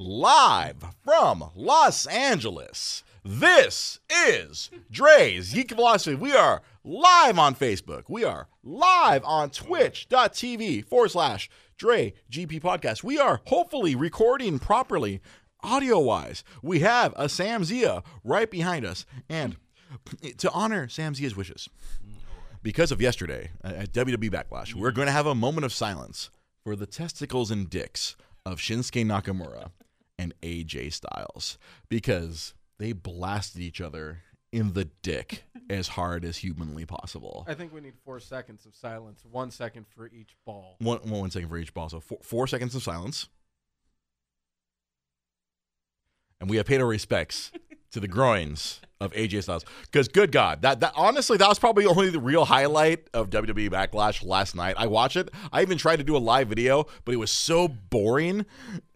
live from Los Angeles. This is Dre's Geek Philosophy. We are live on Facebook. We are live on twitch.tv forward slash Dre GP Podcast. We are hopefully recording properly audio wise. We have a Sam Zia right behind us. And to honor Sam Zia's wishes, because of yesterday uh, at WWE Backlash, we're going to have a moment of silence for the testicles and dicks of Shinsuke Nakamura and AJ Styles because they blasted each other in the dick as hard as humanly possible. I think we need four seconds of silence. One second for each ball. One, one second for each ball. So four, four seconds of silence. And we have paid our respects to the groins of AJ Styles. Because good God, that that honestly, that was probably only the real highlight of WWE Backlash last night. I watched it. I even tried to do a live video, but it was so boring.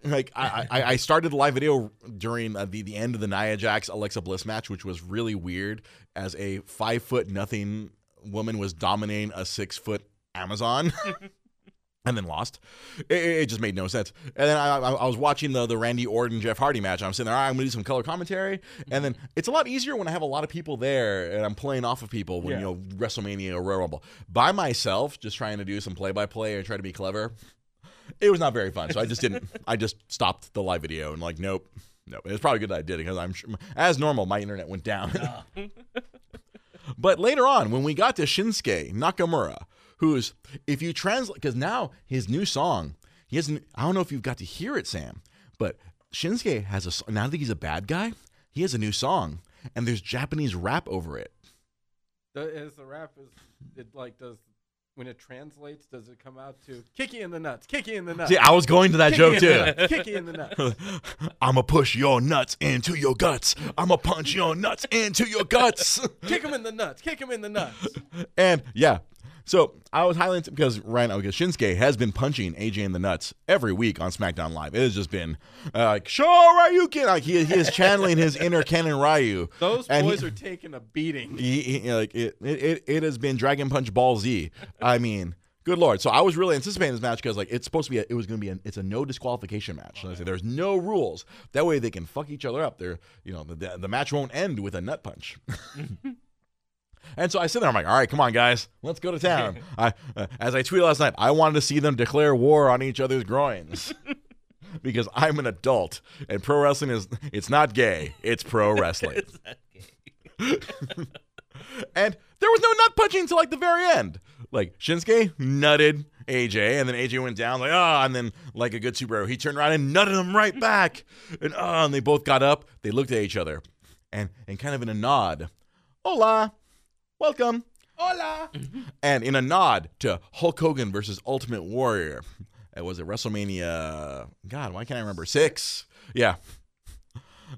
Like I, I, I started the live video during uh, the the end of the Nia Jax Alexa Bliss match, which was really weird. As a five foot nothing woman was dominating a six foot Amazon. and then lost. It, it, just made no sense. And then I, I, I, was watching the the Randy Orton Jeff Hardy match. I'm sitting there, right, I'm gonna do some color commentary, and then mm-hmm. it's a lot easier when I have a lot of people there and I'm playing off of people when Yeah. you know WrestleMania or Royal Rumble by myself, just trying to do some play by play and try to be clever. It was not very fun, so I just didn't. I just stopped the live video and like, nope. No, it's probably good that I did it because I'm sure, as normal, my internet went down. But later on, when we got to Shinsuke Nakamura, who's if you translate because now his new song, he hasn't. I don't know if you've got to hear it, Sam, but Shinsuke has a, now that he's a bad guy, he has a new song, and there's Japanese rap over it. The, is the rap is it like does when it translates does it come out to "kicky in the nuts, kicky in the nuts, See, I was going to that kick joke too. the nuts, in the nuts. I'ma push your nuts into your guts. I'ma punch your nuts into your guts. kick him in the nuts, kick him in the nuts. And yeah, so I was highlighting because right now Shinsuke has been punching AJ in the nuts every week on SmackDown Live. It has just been uh, like Shoryuken. Like he, he is channeling his inner Ken and Ryu. Those boys he- are taking a beating. He, he- like it, it, it, has been Dragon Punch Ball Z. I mean, good lord. So I was really anticipating this match because like it's supposed to be, a, it was going to be, it's a no disqualification match. So I say there's no rules. That way they can fuck each other up. They're, you know, the, the, the match won't end with a nut punch. And so I sit there. I'm like, all right, come on, guys, let's go to town. I, uh, as I tweeted last night, I wanted to see them declare war on each other's groins because I'm an adult and pro wrestling is it's not gay, it's pro wrestling. and there was no nut punching until like the very end. Like Shinsuke nutted AJ, and then AJ went down like ah, and then like a good superhero, he turned around and nutted him right back, and ah, and they both got up. They looked at each other, and and kind of in a nod, hola, welcome. Hola. And in a nod to Hulk Hogan versus Ultimate Warrior, it was at WrestleMania. God, why can't I remember? Six. Yeah.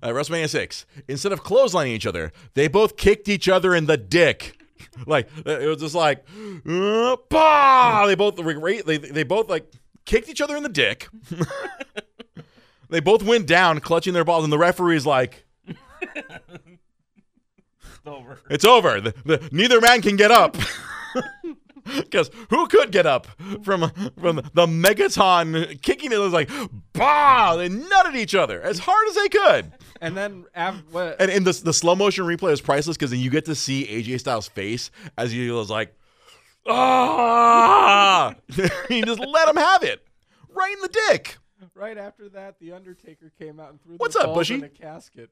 WrestleMania six. Instead of clotheslining each other, they both kicked each other in the dick. like it was just like, uh, bah! They both they they both like kicked each other in the dick. they both went down, clutching their balls, and the referee's like, over. It's over. The, the, neither man can get up. Because who could get up from from the megaton kicking it? Was like, bah! They nutted each other as hard as they could. And then af- what? And in the, the slow motion replay is priceless because then you get to see AJ Styles' face as he was like, ah! he just let him have it right in the dick. right after that, the Undertaker came out and threw What's the up, Bushy? in a casket.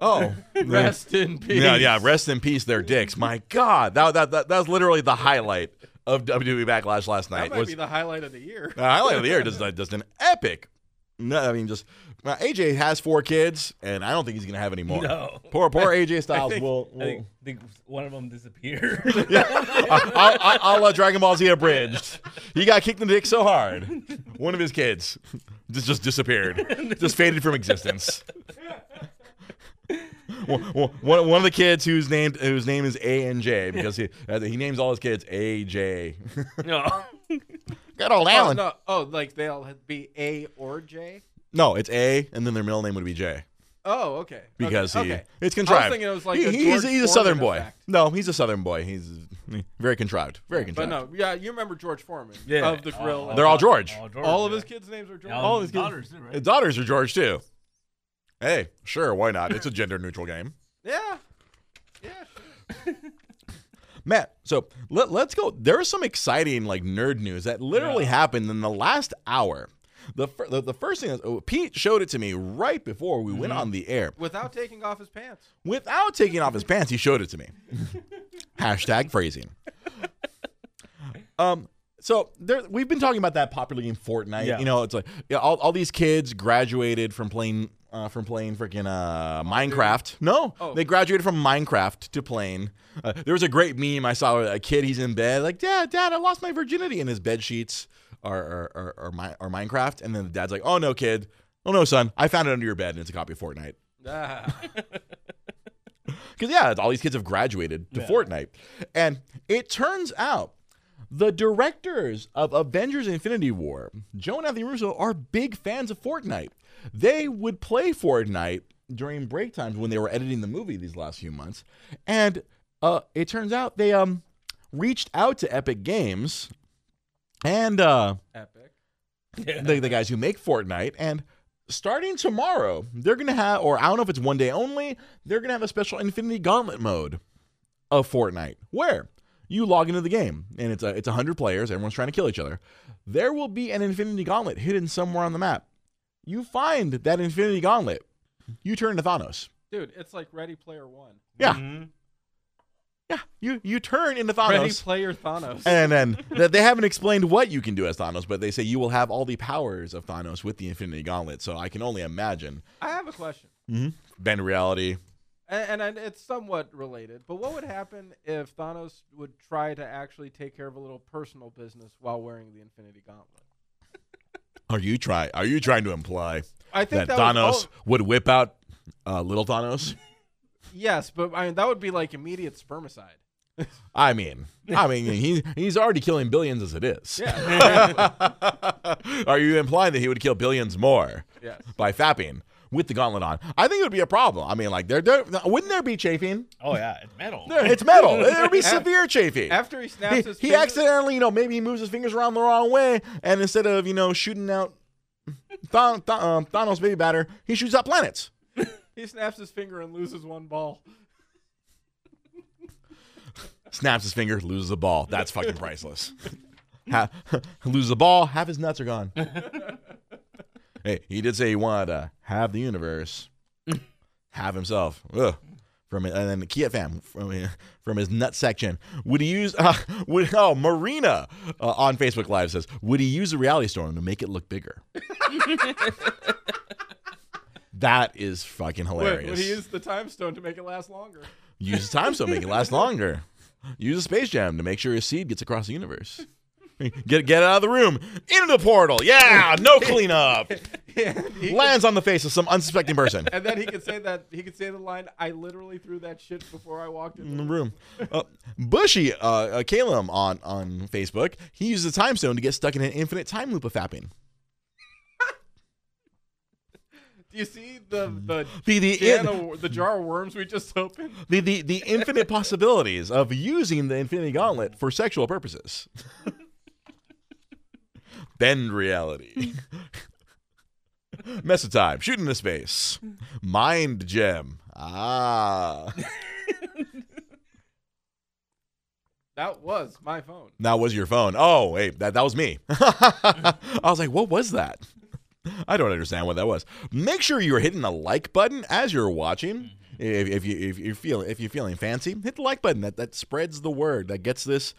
Oh, Rest in peace. Yeah, yeah. Rest in peace, their dicks. My God, that that that, that was literally the highlight of WWE Backlash last That night. might was be the highlight of the year. the highlight of the year? Just just an epic. No, I mean, just uh, AJ has four kids, and I don't think he's gonna have any more. No. Poor poor AJ Styles think- will. I think, think one of them disappeared. I'll, I'll, I'll let Dragon Ball Z abridged. He got kicked in the dick so hard. One of his kids just, just disappeared, just faded from existence. One, one, one of the kids whose named whose name is A and J because he uh, he names all his kids A J. no. Good old Oh, Alan. no. oh, like they'll be A or J? No, it's A, and then their middle name would be J. Oh, okay. because okay. he okay. it's contrived. I was thinking it was like He- a he's, he's a Southern boy. Effect. No, he's a Southern boy. He's very contrived. Very contrived. But no, yeah, you remember George Foreman Yeah. of the grill. Oh, They're all. George. All, George, All of yeah. his kids' names are George. Yeah, all his his kids- daughters too, right? His daughters are George too. Hey, sure, why not? It's a gender neutral game. Yeah. Yeah. Matt, so let, let's go. There is some exciting like nerd news that literally Yeah. happened in the last hour. The, fir- the, the first thing is, oh, Pete showed it to me right before we went on the air. Without taking off his pants. Without taking off his pants, he showed it to me. Hashtag phrasing. Um, so there, we've been talking about that popular game Fortnite. Yeah. You know, it's like yeah, all, all these kids graduated from playing uh, from playing freaking uh, Minecraft. No, Oh. they graduated from Minecraft to playing. Uh, there was a great meme I saw. where A kid, he's in bed, like, Dad, Dad, I lost my virginity, and his bed sheets are are, are, are, Mi- are Minecraft. And then the dad's like, Oh no, kid. Oh no, son. I found it under your bed, and it's a copy of Fortnite. Ah. Because yeah, all these kids have graduated to Yeah. Fortnite, and it turns out the directors of Avengers: Infinity War, Joe and Anthony Russo, are big fans of Fortnite. They would play Fortnite during break times when they were editing the movie these last few months, and uh, it turns out they um reached out to Epic Games and uh, Epic. The, the guys who make Fortnite. And starting tomorrow, they're going to have, or I don't know if it's one day only, they're going to have a special Infinity Gauntlet mode of Fortnite where you log into the game and it's a, it's 100 players, everyone's trying to kill each other. There will be an Infinity Gauntlet hidden somewhere on the map. You find that Infinity Gauntlet, you turn to Thanos. Dude, it's like Ready Player One. Yeah, Mhm. yeah, you you turn into Thanos. Ready Player Thanos. And then th- they haven't explained what you can do as Thanos, but they say you will have all the powers of Thanos with the Infinity Gauntlet. So I can only imagine. I have a question. Bend reality. And, and it's somewhat related, but what would happen if Thanos would try to actually take care of a little personal business while wearing the Infinity Gauntlet? Are you try? Are you trying to imply that, that, would- Thanos oh, would whip out uh, little Thanos? yes, but I mean that would be like immediate spermicide. I mean, I mean, he he's already killing billions as it is. Yeah. Are you implying that he would kill billions more yes. by fapping with the gauntlet on? I think it would be a problem. I mean, like, there, there wouldn't there be chafing? Oh yeah, it's metal. There, it's metal. There would be severe chafing. After he snaps he, his he fingers- accidentally, you know, maybe he moves his fingers around the wrong way, and instead of you know shooting out Thon, Thon, um, Thanos baby batter, he shoots out planets. he snaps his finger and loses one ball. Snaps his finger, loses a ball. That's fucking priceless. ha- loses a ball, half his nuts are gone. Hey, he did say he wanted to have the universe, have himself. Ugh. From it, and then the Kia fam from from his nut section. Would he use? Uh, would oh Marina uh, on Facebook Live says, would he use a reality stone to make it look bigger? that is fucking Would, hilarious. would he use the time stone to make it last longer? Use the time stone, to make it last longer. Use a space jam to make sure his seed gets across the universe. Get get out of the room. Into the portal. Yeah, no cleanup. he Lands on the face of some unsuspecting person and then he could say that he could say the line, "I literally threw that shit before I walked in." in the room. Uh, Bushy, uh, uh, Calum on on Facebook, he uses a time stone to get stuck in an infinite time loop of fapping. Do you see the the The the, can of, the jar of worms we just opened? the, the the infinite possibilities of using the Infinity Gauntlet for sexual purposes. Bend reality. Mess of time. Shoot into space. Mind gem. Ah. That was my phone. That was your phone. Oh, wait, that, that was me. I was like, what was that? I don't understand what that was. Make sure you're hitting the like button as you're watching. If, if you if you feel if you're feeling fancy, hit the like button. That that spreads the word. That gets this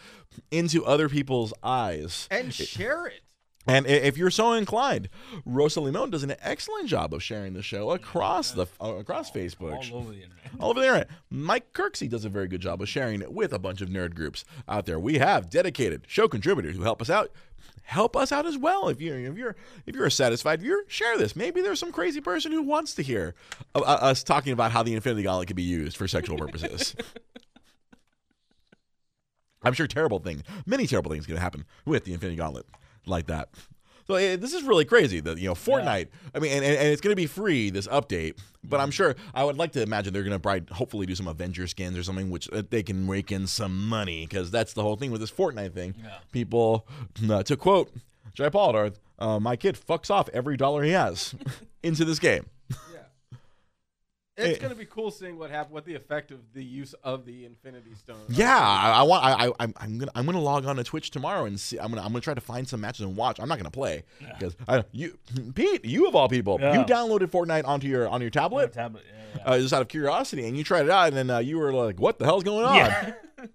into other people's eyes. And share it. And if you're so inclined, Rosa Limon does an excellent job of sharing the show across the uh, across Facebook all over the internet. all over the internet. Mike Kirksey does a very good job of sharing it with a bunch of nerd groups out there. We have dedicated show contributors who help us out. Help us out as well. If you're if you're if you're a satisfied viewer, share this. Maybe there's some crazy person who wants to hear uh, uh, us talking about how the Infinity Gauntlet can be used for sexual purposes. I'm sure terrible thing, many terrible things going to happen with the Infinity Gauntlet like that. So eh, this is really crazy. That you know, Fortnite. I mean, and, and, and it's going to be free this update. But I'm sure I would like to imagine they're going to probably hopefully do some Avenger skins or something, which uh, they can rake in some money because that's the whole thing with this Fortnite thing. Yeah. People, uh, to quote Polidor, uh, my kid fucks off every dollar he has into this game. Yeah. It's Eh. gonna be cool seeing what happened, what the effect of the use of the Infinity Stone. Yeah, I, I want. I, I, I'm, I'm gonna, I'm gonna log on to Twitch tomorrow and see. I'm gonna, I'm gonna try to find some matches and watch. I'm not gonna play because I, you, Pete, you of all people, you downloaded Fortnite onto your, on your tablet, tablet. Yeah, yeah. uh, just out of curiosity, and you tried it out, and then uh, you were like, "What the hell's going on?" Yeah.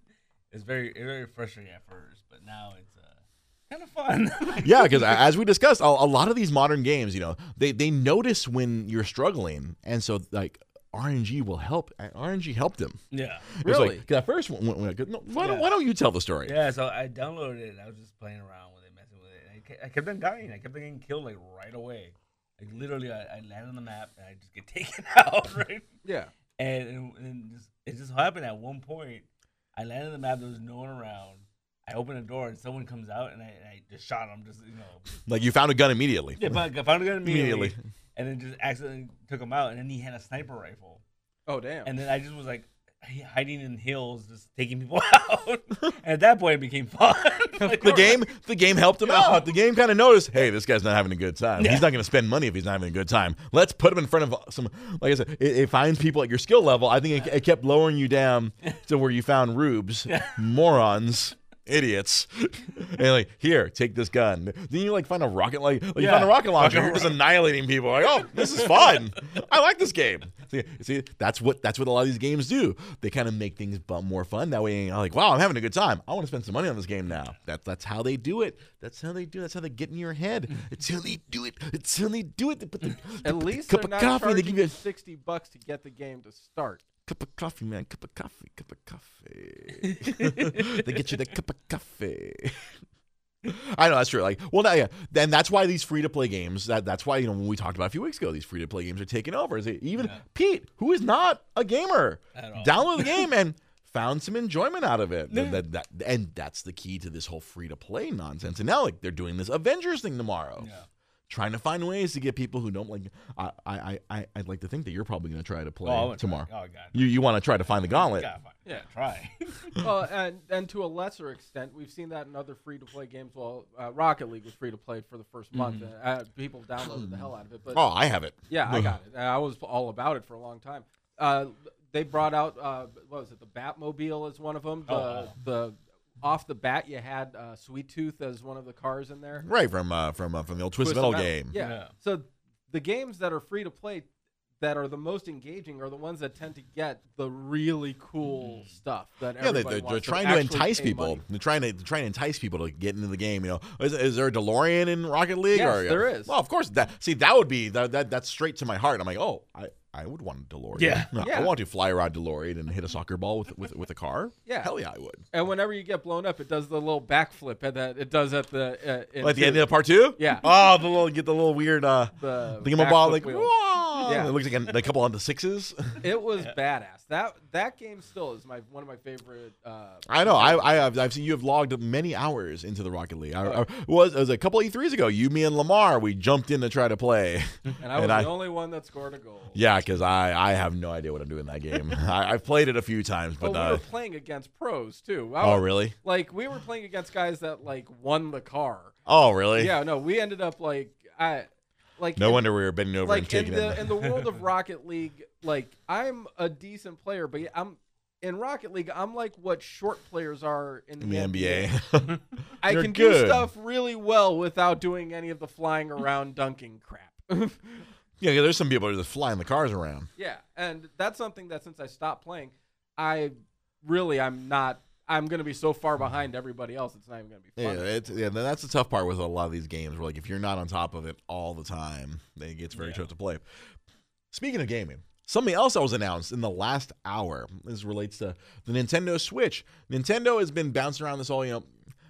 it's very it's very frustrating at first, but now it's uh, kind of fun. Yeah, because as we discussed, a, a lot of these modern games, you know, they they notice when you're struggling, and so like RNG will help. RNG helped him. yeah. It was like- Really? 'cause at first, when, when, when- no, why, don't, why don't you tell the story? Yeah, so I downloaded it. and I was just playing around with it, messing with it. I, kept on dying. I kept on getting killed like right away. Like literally, I, I land on the map and I just get taken out, right? Yeah. And, and, and just, it just happened at one point. I landed on the map. There was no one around. I opened a door and someone comes out and I, and I just shot him. Just you know, Like you found a gun immediately. yeah, but I found a gun immediately, Immediately. And then just accidentally took him out. And then he had a sniper rifle. Oh damn. And then I just was like hiding in hills, just taking people out. and at that point, it became fun. Like, the game the game helped him out. The game kind of noticed, hey, this guy's not having a good time. Yeah. He's not going to spend money if he's not having a good time. Let's put him in front of some. Like I said, it, it finds people at your skill level. I think it, it kept lowering you down to where you found rubes, morons. Idiots, and like here, take this gun. Then you like find a rocket like, like you find a rocket launcher. You're just annihilating people. Like, oh, this is fun. I like this game. See, see, that's what that's what a lot of these games do. They kind of make things more fun. That way, I'm like, wow, I'm having a good time. I want to spend some money on this game now. That's that's how they do it. That's how they do. it. That's how they get in your head. It's how they do it. It's how they do it. They put the, At least cup they're of not coffee. They give you sixty bucks to get the game to start. Cup of coffee, man. Cup of coffee. Cup of coffee. they get you the cup of coffee. I know that's true. Like, well, now, yeah. Then that's why these free to play games. That that's why you know when we talked about a few weeks ago, these free to play games are taking over. Is it even Yeah. Pete, who is not a gamer, download the game and found some enjoyment out of it. Yeah. That, that, and that's the key to this whole free to play nonsense. And now, like, they're doing this Avengers thing tomorrow Yeah. Trying to find ways to get people who don't like. I I I I'd like to think that you're probably going to try to play Oh, I wanna try. tomorrow. Oh, God. You you want to try to find the gauntlet? Gotta find- Yeah. Try. well, and and to a lesser extent, we've seen that in other free to play games. Well, uh, Rocket League was free to play for the first month. and, Uh, people downloaded the hell out of it, but Oh, I have it. yeah, I got it. I was all about it for a long time. Uh, they brought out uh, what was it? The Batmobile is one of them. The Oh. the off the bat, you had uh, Sweet Tooth as one of the cars in there. Right from uh, from uh, from the old Twisted Twisted Metal, Metal. game. Yeah. Yeah. So the games that are free to play that are the most engaging are the ones that tend to get the really cool stuff that Yeah, they, everybody they're, they're trying to actually entice people. money. They're trying to they're trying to entice people to get into the game. You know, is, is there a DeLorean in Rocket League? Yes, or, there is. Well, of course. That see, that would be that, that that's straight to my heart. I'm like, oh, I, I would want a DeLorean. Yeah. I Yeah. want to fly around DeLorean and hit a soccer ball with with, with a car. Yeah. hell yeah, I would. And whenever you get blown up, it does the little backflip and that it does at the uh, in Like the end of part two. Yeah. Oh, the little get the little weird uh the thingamabob backflip like whoa. Yeah. It looks like a, a couple on the sixes. It was badass. That that game still is my one of my favorite. Uh, I know. I, I have. I've seen you have logged many hours into the Rocket League. I, I- was it was a couple of E3s ago. You, me, and Lamar. We jumped in to try to play. and I was and the I- only one that scored a goal. Yeah, because I, I have no idea what I'm doing in that game. I, I've played it a few times, But but we uh, were playing against pros too. I oh was- really? Like we were playing against guys that like won the car. Oh really? Yeah, no, we ended up like I like No in- wonder we were bending over and like in taking the it. in the world of Rocket League, like I'm a decent player, but I'm in Rocket League. I'm like what short players are in the, in the NBA. I You're can do stuff really well without doing any of the flying around dunking crap. Yeah, 'cause there's some people that are just flying the cars around. yeah, and that's something that since I stopped playing, I really I'm not. I'm gonna be so far behind everybody else. It's not even gonna be Yeah, fun. it's, yeah, that's the tough part with a lot of these games. Where like if you're not on top of it all the time, then it gets very Yeah. tough to play. Speaking of gaming, something else that was announced in the last hour. This relates to the Nintendo Switch. Nintendo has been bouncing around this all, you know,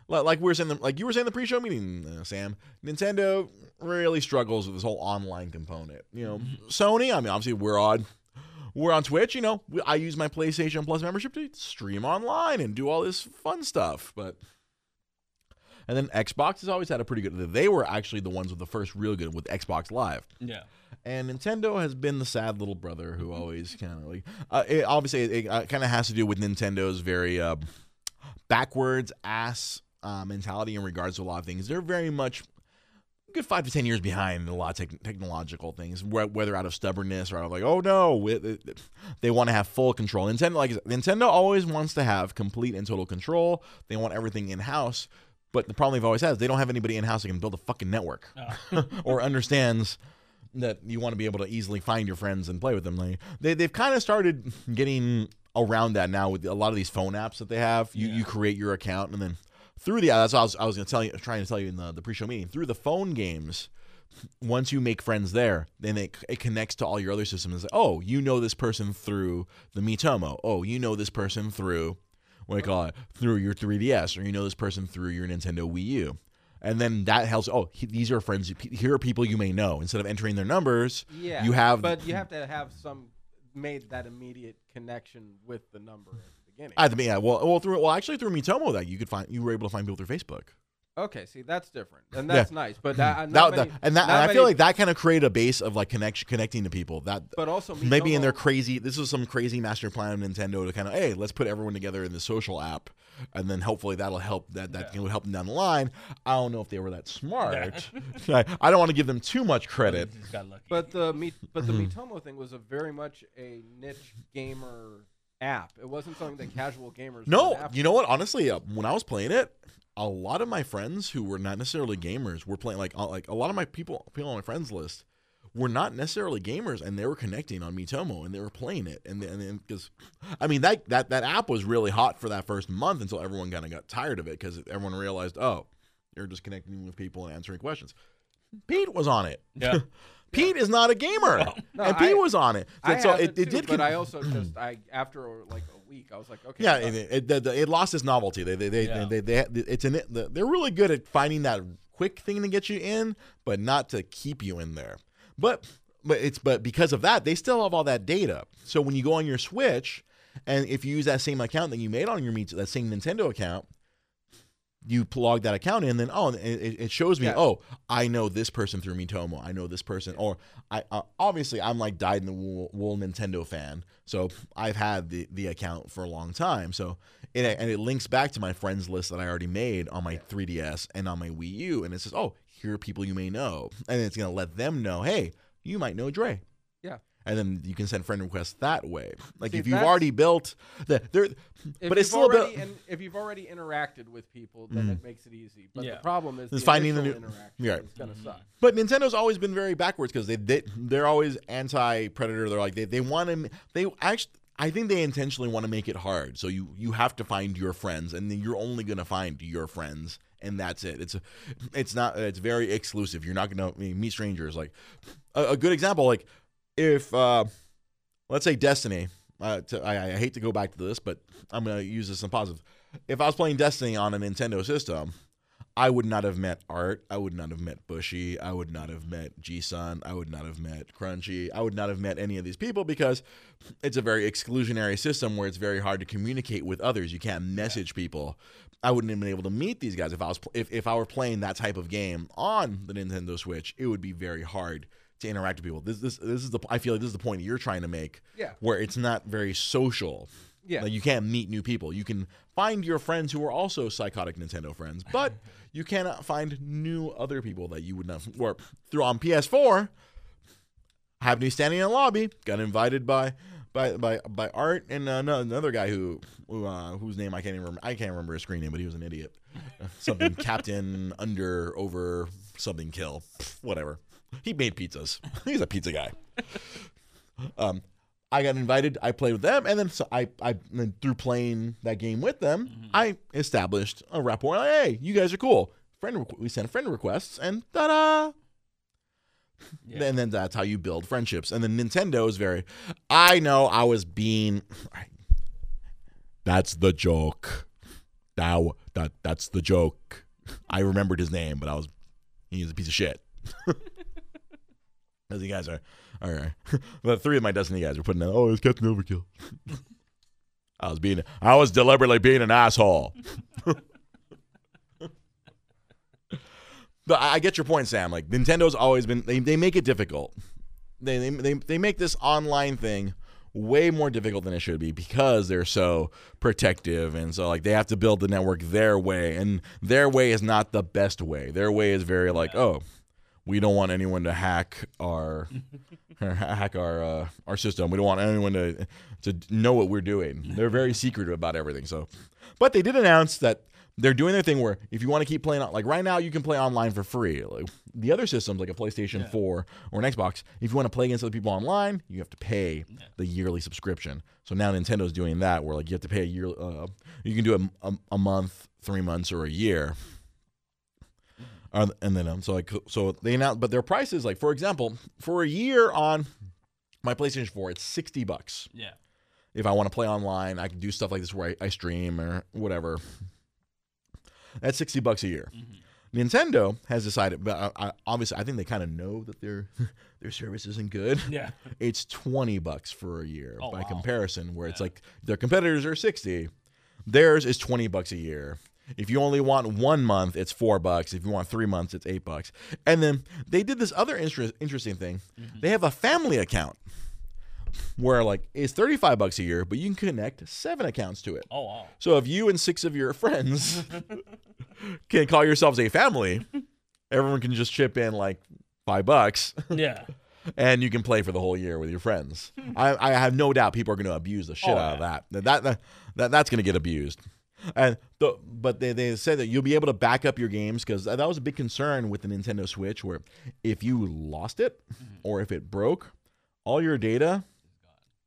like we were saying, the- like you were saying the pre-show meeting, uh, Sam. Nintendo really struggles with this whole online component. You know, Sony. I mean, obviously we're on. We're on Twitch, you know. we- I use my PlayStation Plus membership to stream online and do all this fun stuff. But And then Xbox has always had a pretty good. They were actually the ones with the first real good with Xbox Live. Yeah. And Nintendo has been the sad little brother who always kind of like. Uh, it, obviously, it, uh, kind of has to do with Nintendo's very uh, backwards ass uh, mentality in regards to a lot of things. They're very much a good five to ten years behind a lot of tech technological things, wh- whether out of stubbornness or out of like, oh no, it, it, they want to have full control. Nintendo, like Nintendo, always wants to have complete and total control. They want everything in house. But the problem they've always had is they don't have anybody in house that can build a fucking network or understands that you want to be able to easily find your friends and play with them. Like they they've kind of started getting around that now with a lot of these phone apps that they have. You you create your account and then through the that's what I was, I was going to tell you trying to tell you in the, the pre-show meeting through the phone games. Once you make friends there, then it, it connects to all your other systems. Like, oh, you know this person through the Miitomo. Oh, you know this person through what do you call it? Through your 3DS, or you know this person through your Nintendo Wii U and then that helps. Oh, he, these are friends. Here are people you may know. Instead of entering their numbers, Yeah. you have. But you have to have some made that immediate connection with the number beginning. I think yeah. Well, well, through well, actually through Miitomo, that you could find you were able to find people through Facebook. okay, see that's different, and that's nice. But that, That, not that- many- and that and not I many- feel like that kind of created a base of like connection, connecting to people. That But also, maybe in their crazy. This is some crazy master plan of Nintendo to kind of hey, let's put everyone together in the social app, and then hopefully that'll help. That that Yeah. will help them down the line. I don't know if they were that smart. I, I don't want to give them too much credit. Just got lucky. But the Mi- but the Mm-hmm. Miitomo thing was a very much a niche gamer app. It wasn't something that casual gamers. No, you know what? Honestly, uh, when I was playing it, a lot of my friends who were not necessarily gamers were playing like uh, like a lot of my people people on my friends list were not necessarily gamers and they were connecting on Miitomo and they were playing it and and because I mean that that that app was really hot for that first month until everyone kind of got tired of it because everyone realized oh you're just connecting with people and answering questions. Pete was on it. Yeah. Pete is not a gamer, No, and Pete I- was on it. I so it, it, it too, did. but con- I also just I after like a week I was like okay Yeah, fuck. it, it, it, it lost its novelty. They they they, Yeah. they, they, they it's an they're really good at finding that quick thing to get you in, but not to keep you in there. But but it's but because of that, they still have all that data. So when you go on your Switch, and if you use that same account that you made on your that same Nintendo account, you log that account in, then oh, it, it shows me, Yeah. oh, I know this person through Miitomo, I know this person, or I uh, obviously I'm like dyed in the wool, wool Nintendo fan, so I've had the the account for a long time, so it and it links back to my friends list that I already made on my 3DS and on my Wii U, and it says, oh, here are people you may know, and it's gonna let them know, hey, you might know Dre. Yeah. And then you can send friend requests that way. Like See, if you've already built the there, but it's you've still a bit- already in, if you've already interacted with people, then mm-hmm. it makes it easy. But Yeah. the problem is Is the finding the new- interaction Right. is gonna mm-hmm. suck. But Nintendo's always been very backwards because they, they they're always anti predator. They're like they, they want to they actually I think they intentionally want to make it hard. So you you have to find your friends, and then you're only gonna find your friends, and that's it. It's a, it's not it's very exclusive. You're not gonna meet strangers. Like a, a good example, like if uh, let's say Destiny. Uh, to, I, I hate to go back to this, but I'm gonna use this in positive. If I was playing Destiny on a Nintendo system, I would not have met Art. I would not have met Bushy. I would not have met G Sun. I would not have met Crunchy. I would not have met any of these people because it's a very exclusionary system where it's very hard to communicate with others. You can't message people. I wouldn't have been able to meet these guys if I was if, if I were playing that type of game on the Nintendo Switch. It would be very hard to interact with people. This this this is the I feel like this is the point you're trying to make. Yeah. Where it's not very social. Yeah. Like you can't meet new people. You can find your friends who are also psychotic Nintendo friends, but you cannot find new other people that you would not. Or through on PS4, happened to be standing in a lobby, got invited by by by, by Art and uh, no- another guy who, who uh, whose name I can't even remember. I can't remember his screen name, but he was an idiot. something Captain Under Over something Kill, whatever. He made pizzas. He's a pizza guy. Um, I got invited. I played with them, and then so I, I then through playing that game with them, I established a rapport. Like, hey, you guys are cool. Friend, we sent friend requests, and ta-da! Yeah. And then that's how you build friendships. And then Nintendo is very. I know I was being. That's the joke. Now that that's the joke. I remembered his name, but I was. He's a piece of shit. As you guys are, all right. the three of my Destiny guys were putting out, oh, it's Captain Overkill. I was being, I was deliberately being an asshole. But I I get your point, Sam. Like Nintendo's always been they, they make it difficult. They, they they they make this online thing way more difficult than it should be because they're so protective and so like they have to build the network their way and their way is not the best way. Their way is very like, oh, we don't want anyone to hack our hack our uh, our system. We don't want anyone to to know what we're doing. They're very secretive about everything. So, but they did announce that they're doing their thing where if you want to keep playing, like right now, you can play online for free. Like the other systems, like a PlayStation 4 or an Xbox, if you want to play against other people online, you have to pay the yearly subscription. So now Nintendo's doing that, where like you have to pay a year. Uh, you can do it a, a month, three months, or a year. And then um, so like so they announced, but their prices, like for example, for a year on my PlayStation 4, it's sixty bucks. Yeah. If I want to play online, I can do stuff like this where I, I stream or whatever. That's sixty bucks a year. Nintendo has decided, but I, I, obviously, I think they kind of know that their their service isn't good. Yeah. It's twenty bucks for a year Oh, by wow. comparison, where it's like their competitors are sixty, theirs is twenty bucks a year. If you only want one month, it's four bucks. If you want three months, it's eight bucks. And then they did this other inter- interesting thing. Mm-hmm. They have a family account where like it's thirty five bucks a year, but you can connect seven accounts to it. Oh wow. So if you and six of your friends can call yourselves a family, everyone can just chip in like five bucks Yeah. and you can play for the whole year with your friends. I, I have no doubt people are going to abuse the shit Oh, out of yeah. that. That, that, that that's going to get abused. And the, but they, they said that you'll be able to back up your games because that was a big concern with the Nintendo Switch, where if you lost it or if it broke, all your data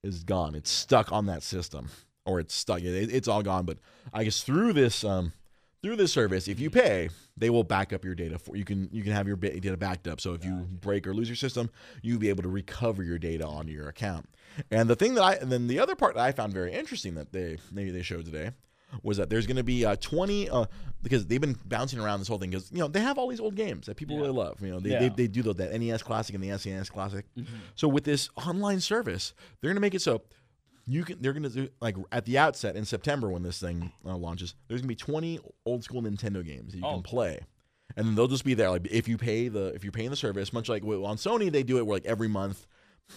is gone. It's stuck on that system, or it's stuck. It, it's all gone. But I guess through this um, through this service, if you pay, they will back up your data for you can you can have your data backed up. So if you break or lose your system, you'll be able to recover your data onto your account. And the thing that I and then the other part that I found very interesting that they they, they showed today was that there's going to be uh, 20 uh, because they've been bouncing around this whole thing because you know they have all these old games that people Yeah. really love. You know they, Yeah. they, they do the, that NES Classic and the SNES Classic. Mm-hmm. So with this online service, they're going to make it so you can they're gonna do like at the outset in September when this thing uh, launches. There's gonna be 20 old school Nintendo games that you Oh. can play, and then they'll just be there. Like if you pay the if you're paying the service, much like well, on Sony they do it where like every month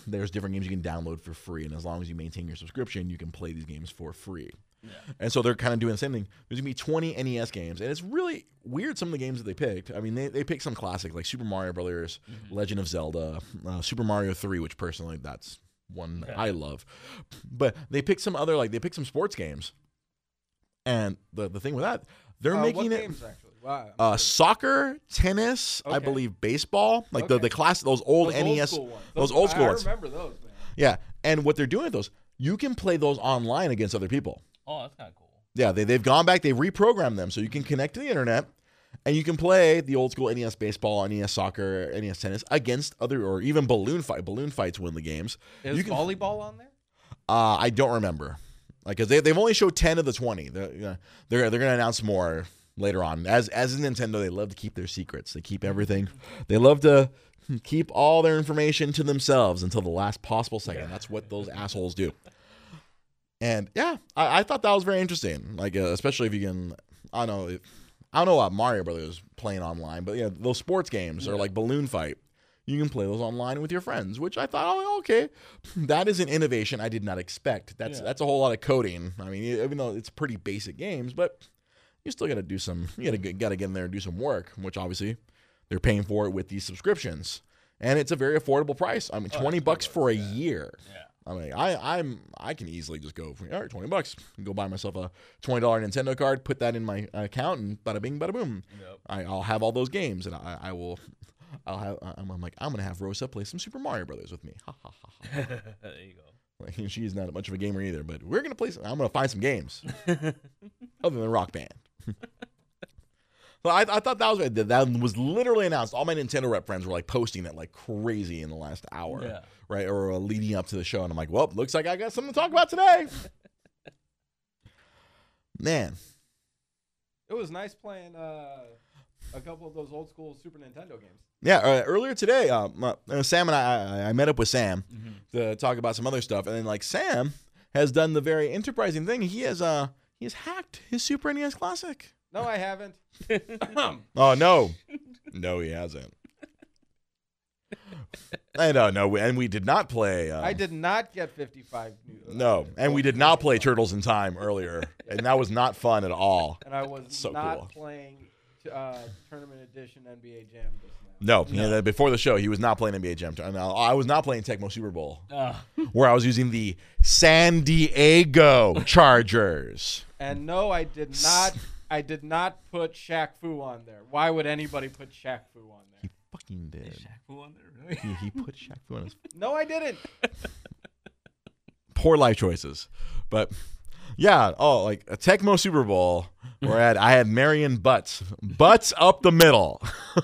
there's different games you can download for free, and as long as you maintain your subscription, you can play these games for free. And so they're kind of doing the same thing. There's gonna be 20 NES games, and it's really weird some of the games that they picked. I mean, they, they picked some classic like Super Mario Brothers, Legend of Zelda, uh, Super Mario 3, which personally that's one that I love. But they picked some other like they picked some sports games, and the the thing with that, they're Uh, making what it games? Wow. uh, soccer, tennis, I believe baseball, like the Okay. the class those old those NES, old school ones. those old school I ones. remember those, man. Yeah, and what they're doing with those, you can play those online against other people. Oh, that's kind of cool. Yeah, they, they've gone back, they've reprogrammed them so you can connect to the internet and you can play the old school NES baseball, NES soccer, NES tennis against other, or even balloon fight. Balloon fights win the games. Is you can, volleyball on there? uh, I don't remember. Like, cause they, they've only showed 10 of the 20. They're, they're, they're going to announce more later on. As, as Nintendo, they love to keep their secrets. They keep everything. They love to keep all their information to themselves until the last possible second. That's what those assholes do. And yeah, I, I thought that was very interesting. Like, uh, especially if you can, I don't know, if, I don't know about Mario Brothers playing online, but yeah, those sports games or like Balloon Fight, you can play those online with your friends, which I thought, oh, okay, that is an innovation I did not expect. That's Yeah. that's a whole lot of coding. I mean, even though it's pretty basic games, but you still got to do some, you got to got to get in there and do some work, which obviously they're paying for it with these subscriptions, and it's a very affordable price. I mean, Oh, twenty bucks for a yeah. year. Yeah. I mean, I I'm I can easily just go for all right, twenty bucks, and go buy myself a twenty dollar Nintendo card, put that in my account, and bada bing, bada boom. Yep. I, I'll have all those games, and I, I will. I'll have. I'm, I'm like I'm gonna have Rosa play some Super Mario Brothers with me. Ha ha ha. ha. there you go. Like, she's not much of a gamer either, but we're gonna play. Some, I'm gonna find some games other than Rock Band. So I, I thought that was that was literally announced. All my Nintendo rep friends were like posting it like crazy in the last hour, Yeah. right, or uh, leading up to the show, and I'm like, well, looks like I got something to talk about today. Man, It was nice playing uh, a couple of those old school Super Nintendo games. yeah. Uh, earlier today, um, uh, Sam and I, I, I met up with Sam Mm-hmm. to talk about some other stuff, and then like Sam has done the very enterprising thing. He has uh he has hacked his Super NES Classic. No, I haven't. Oh no, No, he hasn't. I don't know, and we did not play. Um, I did not get 55. new- No, and we did not play Turtles in Time earlier, and that was not fun at all. And I was So not cool. playing uh, tournament edition NBA Jam just now. No, yeah, before the show, he was not playing NBA Jam. I was not playing Tecmo Super Bowl, Uh, where I was using the San Diego Chargers. And no, I did not. I did not put Shaq Fu on there. Why would anybody put Shaq Fu on there? He fucking did. Shaq Fu on there, really? He, he put Shaq Fu on his No, I didn't. poor life choices. But yeah, oh, like a Tecmo Super Bowl where I had, I had Marion Butts. Butts up the middle.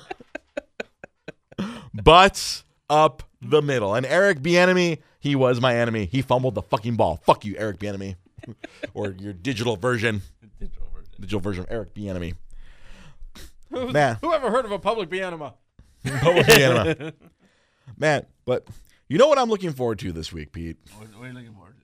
Butts up the middle. And Eric Bieniemy, he was my enemy. He fumbled the fucking ball. Fuck you, Eric Bieniemy. or your digital version, Digital version. Digital version of Eric Bieniemy. Who's- Man. Who ever heard of a public Bienema? Public Bieniemy. Man, but you know what I'm looking forward to this week, Pete? What, what are you looking forward to?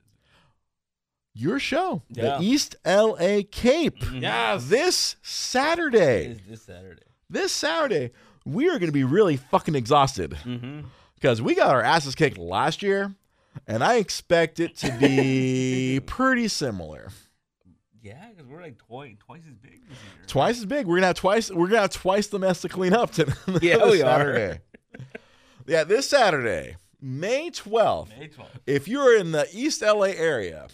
Your show, Yeah. the East LA Cape. Yes. This Saturday. It's this Saturday. this Saturday, we are going to be really fucking exhausted Mm-hmm. because we got our asses kicked last year, and I expect it to be pretty similar. Yeah, because we're like twice twice as big this year. Twice as big. We're gonna have twice. We're gonna have twice the mess to clean up. To Yeah, this we are. Saturday. yeah, this Saturday, May twelfth. May 12th. If you're in the East LA area,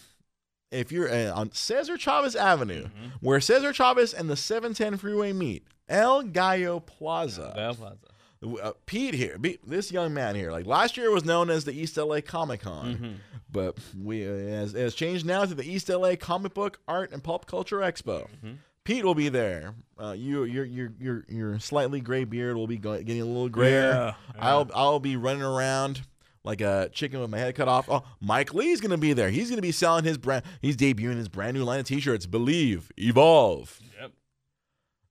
if you're uh, on Cesar Chavez Avenue, Mm-hmm. where Cesar Chavez and the 710 freeway meet, El Gallo Plaza. Bell Plaza. Uh, Pete here, Be- this young man here, like last year was known as the East LA Comic Con, Mm-hmm. but we uh, has, has changed now to the East LA Comic Book Art and Pulp Culture Expo. Mm-hmm. Pete will be there. Uh, you, your, your, your, your slightly gray beard will be getting a little grayer. Yeah, I'll, I'll be running around like a chicken with my head cut off. Oh, Mike Lee's gonna be there. He's gonna be selling his brand. He's debuting his brand new line of T-shirts. Believe, evolve. Yep.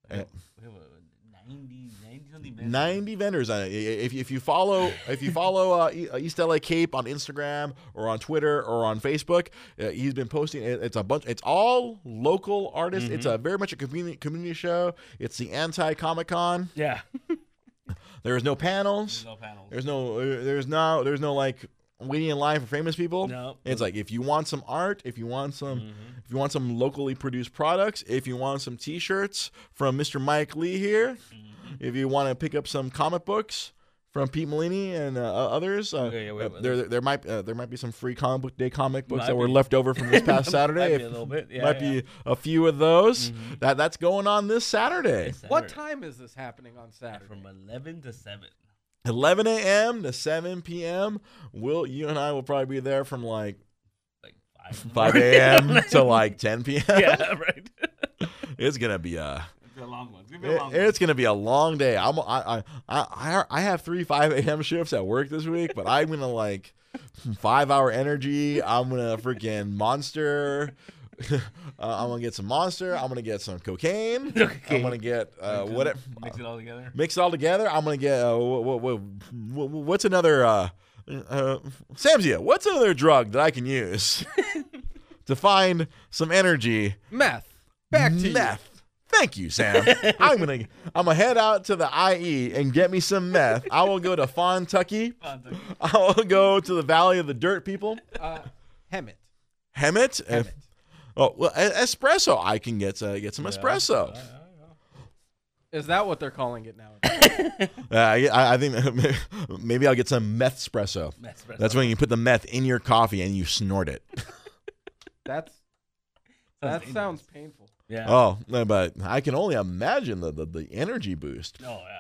We have a 90, 90 vendors. 90 vendors on it. If, if you follow if you follow uh, E- uh, East LA Cape on Instagram or on Twitter or on Facebook, uh, he's been posting. it- It's a bunch. It's all local artists. It's a very much a community community show. It's the anti Comic Con. Yeah. There's no panels. no panels. There's no. uh, There's no. There's no like waiting in line for famous people. No. It's like if you want some art, if you want some, Mm-hmm. if you want some locally produced products, if you want some T-shirts from Mr. Mike Lee here, Mm-hmm. if you want to pick up some comic books from Pete Molini and uh, others, uh, Okay, yeah, wait, uh, wait, there there might uh, there might be some free comic book day comic books Might that were left over from this past Saturday. Might be a little bit. Yeah, might yeah. be a few of those. Mhm. That that's going on this Saturday. This What time is this happening on Saturday? From 11 to 7. 11 a.m. to 7 p.m. Will you and I will probably be there from like Like 5 5 a.m. to like 10 p.m. yeah, right. It's gonna be a a long one. It's gonna be a long one. it's gonna be a long day. I'm I I I I have three 5 a.m. shifts at work this week, but I'm gonna like five hour energy. I'm gonna freaking monster. uh, I'm gonna get some monster. I'm gonna get some cocaine. I'm gonna get uh, Mix it- Mix it all together. mix it all together. I'm gonna get uh, what, what, what, what's another uh, uh, Samsia? What's another drug that I can use to find some energy? Meth. Back to meth. Thank you, Sam. I'm gonna I'm gonna head out to the IE and get me some meth. I will go to Fontucky. I will go to the Valley of the Dirt People. you. Uh, Hemet. Hemet. Uh, Hemet. Oh well, espresso. I can get uh, get some espresso. Is that what they're calling it now? Uh, I, I think maybe I'll get some meth espresso. That's when you put the meth in your coffee and you snort it. That's that sounds painful. Yeah. Oh, but I can only imagine the, the, the energy boost. Oh, yeah.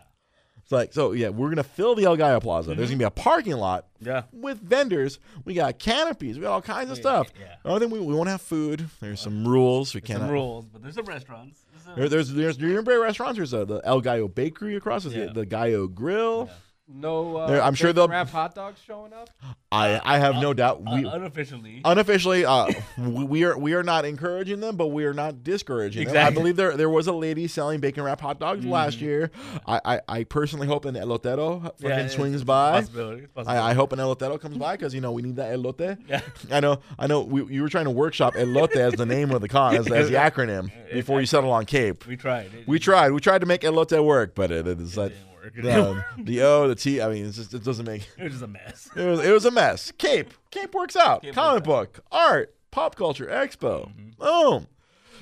It's like, so yeah, we're going to fill the El Gallo Plaza. There's going to be a parking lot Yeah. with vendors. We got canopies. We got all kinds of Yeah, stuff. yeah. I don't we, we won't have food. There's some rules. We There's can't. some rules, but there's some restaurants. There's some- There, there's there's Green Bay restaurants. There's uh, the El Gallo Bakery across. There's Yeah. the, the Gallo Grill. Yeah. No, uh, There- I'm sure they'll- wrap hot dogs showing up. I I have no Uh, doubt. uh, unofficially. unofficially uh we we are we are not encouraging them but we are not discouraging them i believe there there was a lady selling bacon wrap hot dogs last year I, I i personally hope an elotero fucking Yeah, it's- swings it's by possibility, it's a I, I possibility. hope an elotero comes by because you know we need that elote. Yeah. I know, I know. We, you were trying to workshop elote as the name of the con, as, as the acronym before you settle on Cape. We tried. It, We tried, we tried to make elote work, but it, it is It like didn't work. work. the, the O, the T. I mean, it's just, it doesn't make. it was just a mess. It was, it was a mess. Cape. Cape works out. Cape Comic works book, art, pop culture, expo. Mhm. Boom.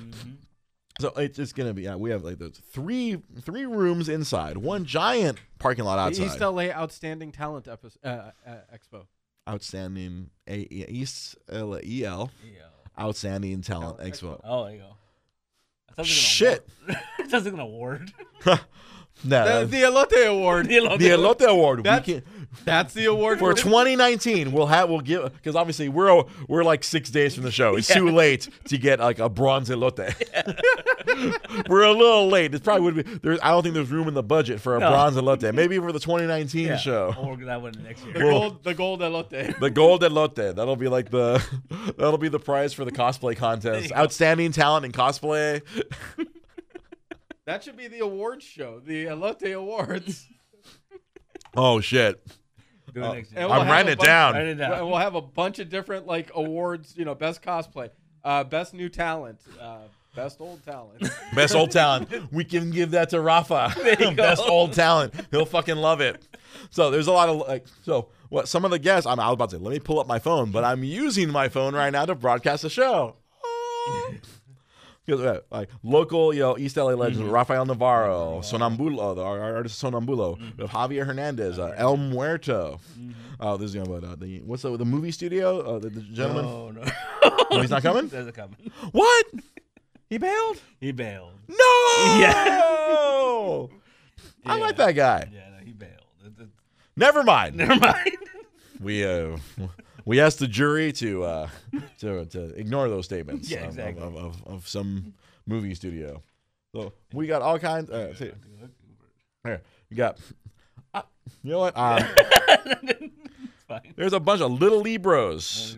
Mhm. So it's just gonna be. Yeah, we have like those three three rooms inside, one giant parking lot The outside. East LA Outstanding Talent epi- uh, uh, Expo. Outstanding A, E- East L E L. Yeah. Outstanding talent Talent expo. Oh, there you go. I thought it an Shit. award. it sounds like an award. No, The, the Elote Award. the Elote Award. That's- can, That's the award for 2019, we'll have we'll give because obviously we're we're like six days from the show. It's too late to get like a bronze elote. we're a little late. It probably would be. There's, I don't think there's room in the budget for a No. bronze elote. Maybe for the 2019 Yeah. show. Oh, I'll work that one next year. The Well- gold, the gold Elote. The gold elote. That'll be like the that'll be the prize for the cosplay contest. Outstanding talent in cosplay. That should be the awards show. The Elote Awards. Oh shit! Do it next And we'll I'm have writing a it bunch- down. Write it down. And we'll have a bunch of different like awards. You know, best cosplay, uh, best new talent, uh, best old talent. Best old talent. We can give that to Rafa. Best go. old talent. He'll fucking love it. So there's a lot of like so what some of the guests I'm I was about to say, let me pull up my phone, but I'm using my phone right now to broadcast the show. Because, Like local, you know, East LA legends, Rafael Navarro, Sonambulo, the our artist Sonambulo, have Javier Hernandez, uh, El Muerto. Oh, this is gonna about uh, the what's the the movie studio? Uh, the, the gentleman. No, no. No, he's not coming? Doesn't coming. What? He bailed? He bailed. No. Yeah. I Yeah. like that guy. Yeah, no, he bailed. Never mind. Never mind. We uh, we asked the jury to uh, to to ignore those statements. Yeah, of- exactly. Of, of, of some movie studio. So we got all kinds. Uh, see, here we got. Uh, you know what? Fine. there's a bunch of little Libros.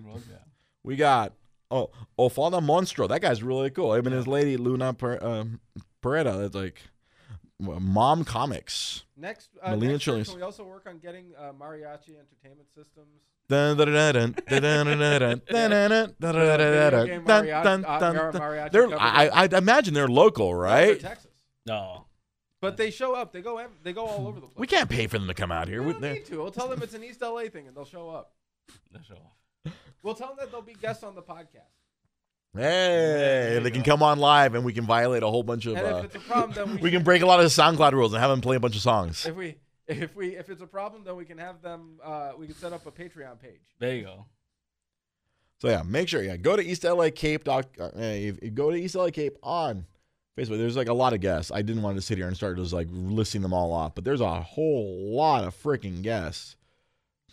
We got oh Ofada Monstro. That guy's really cool. Him and his lady Luna per, um, Peretta. That's like mom comics. Next, uh, Melina next year, Chili's. can we also work on getting uh, Mariachi Entertainment Systems? Dun, dun, dun, dun, dun, dun, dun, dun, dun, dun, dun, dun, dun, Video dun, game dun, mariachi- dun, uh, dun, mar- dun. mariachi They're, cover I, band. I'd imagine they're local, No, they're right? Texas. No. But they show up. They go. ev- They go all over the place. We can't pay for them to come out here. We We- don't they're- need to. We'll tell them it's an East LA thing, and they'll show up. No show off. We'll tell them that they'll be guests on the podcast. Hey, There they can go. come on live and we can violate a whole bunch of. And Uh, it's a problem, then we, we can break a lot of the SoundCloud rules and have them play a bunch of songs. If we, if we, if it's a problem, then we can have them. Uh, we can set up a Patreon page. There you go. So yeah, make sure yeah go to East LA Cape. Doc, uh, if, if go to East LA Cape on Facebook. There's like a lot of guests. I didn't want to sit here and start just like listing them all off, but there's a whole lot of freaking guests.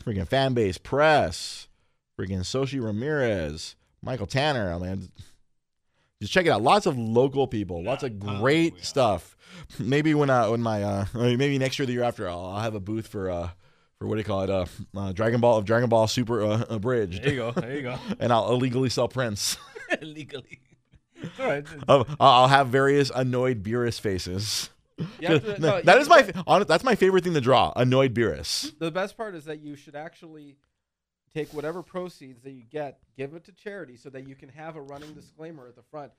Freaking fan base press, freaking Soshi Ramirez, Michael Tanner. I mean, just check it out. Lots of local people. Lots of Yeah, great yeah. stuff. Maybe when uh when my uh maybe next year, the year after, I'll, I'll have a booth for uh for what do you call it uh, uh Dragon Ball of Dragon Ball Super uh, abridged There you go. There you go. and I'll illegally sell prints. Legally. It's all right. I'll, I'll have various annoyed Beerus faces. To- no, that to my honest, that's my favorite thing to draw. Annoyed Beerus. The best part is that you should actually take whatever proceeds that you get, give it to charity, so that you can have a running disclaimer at the front.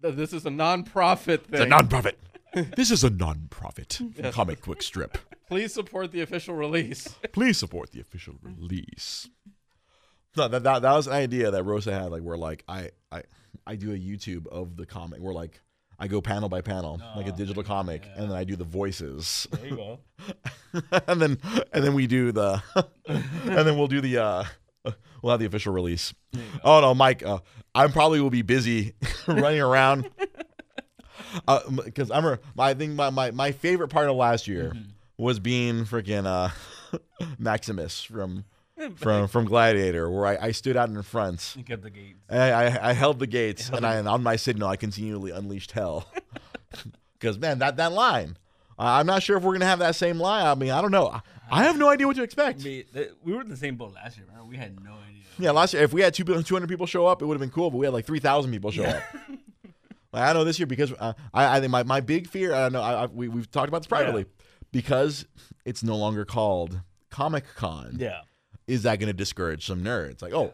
that This is a non-profit thing. It's a non-profit. this is a non-profit comic book strip. Please support the official release. Please support the official release. No, that, that that was an idea that Rosa had. Like, where like I I I do a YouTube of the comic. Where like I go panel by panel, like a Oh, digital comic, yeah. and then I do the voices. There you go. and then and then we do the and then we'll do the uh we'll have the official release. There you go. Oh no, Mike, uh, I probably will be busy running around. Because I'm, a, I think my, my, my favorite part of last year was being freaking uh, Maximus from from from Gladiator, where I, I stood out in front. You kept the gates. And I, I, I held the gates, and I, on my signal, I continually unleashed hell. Because man, that that line, uh, I'm not sure if we're gonna have that same line. I mean, I don't know. I, I have no idea what to expect. We, th- we were in the same boat last year, remember? We had no idea. Yeah, last year, if we had two 200 people show up, it would have been cool. But we had like 3,000 people show up. Like, I know this year because uh, I, I think my, my big fear. I know I, I, we we've talked about this privately because it's no longer called Comic Con. Yeah. Is that going to discourage some nerds? Like, oh,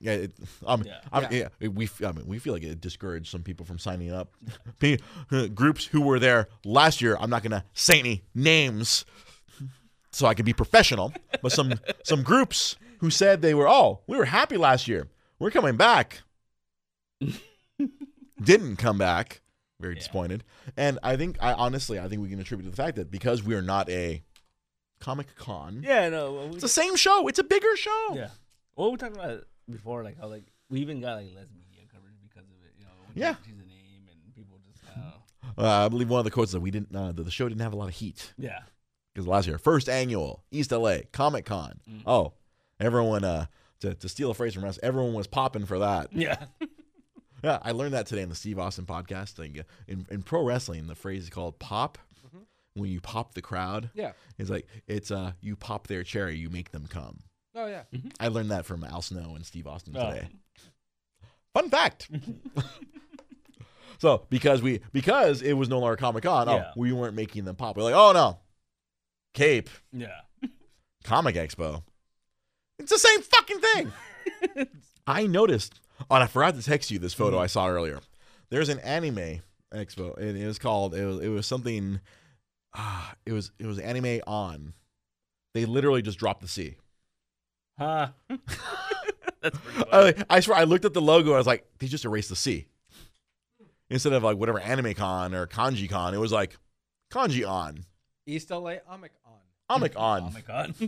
Yeah, it, um, Yeah. I mean, Yeah. yeah, we f- I mean we feel like it discouraged some people from signing up. Pe- Groups who were there last year. I'm not gonna say any names, so I can be professional. But some some groups who said they were oh we were happy last year. We're coming back. Didn't come back. Very Yeah. disappointed. And I think I honestly I think we can attribute to the fact that because we are not a comic con. Yeah, no. well, we It's the same show. It's a bigger show. Yeah. Well, we talked about it before, like how like we even got like less media coverage because of it. You know, Yeah. you change the name and people just kind of Uh, I believe one of the quotes that we didn't, uh, that the show didn't have a lot of heat yeah. because last year, first annual East LA Comic Con. Mm. Oh, everyone, uh, to, to steal a phrase from us, everyone was popping for that. Yeah. Yeah, I learned that today in the Steve Austin podcast. Like, uh, in, in pro wrestling, the phrase is called pop. Mm-hmm. When you pop the crowd, Yeah. it's like it's uh you pop their cherry, you make them come. Oh yeah. I learned that from Al Snow and Steve Austin Oh. today. Fun fact. so because we because it was no longer Comic Con, Yeah. oh, we weren't making them pop. We're like, oh no, Cape Yeah. Comic Expo. It's the same fucking thing. I noticed. Oh, and I forgot to text you this photo I saw earlier. There's an anime expo, and it was called. It was. It was something. Ah, it was. It was anime on. They literally just dropped the C. Huh. That's pretty funny. I, I swear, I looked at the logo. I was like, they just erased the C. Instead of like whatever Anime Con or Kanji Con, it was like Kanji on, East LA Omic on. Comic oh on, my god.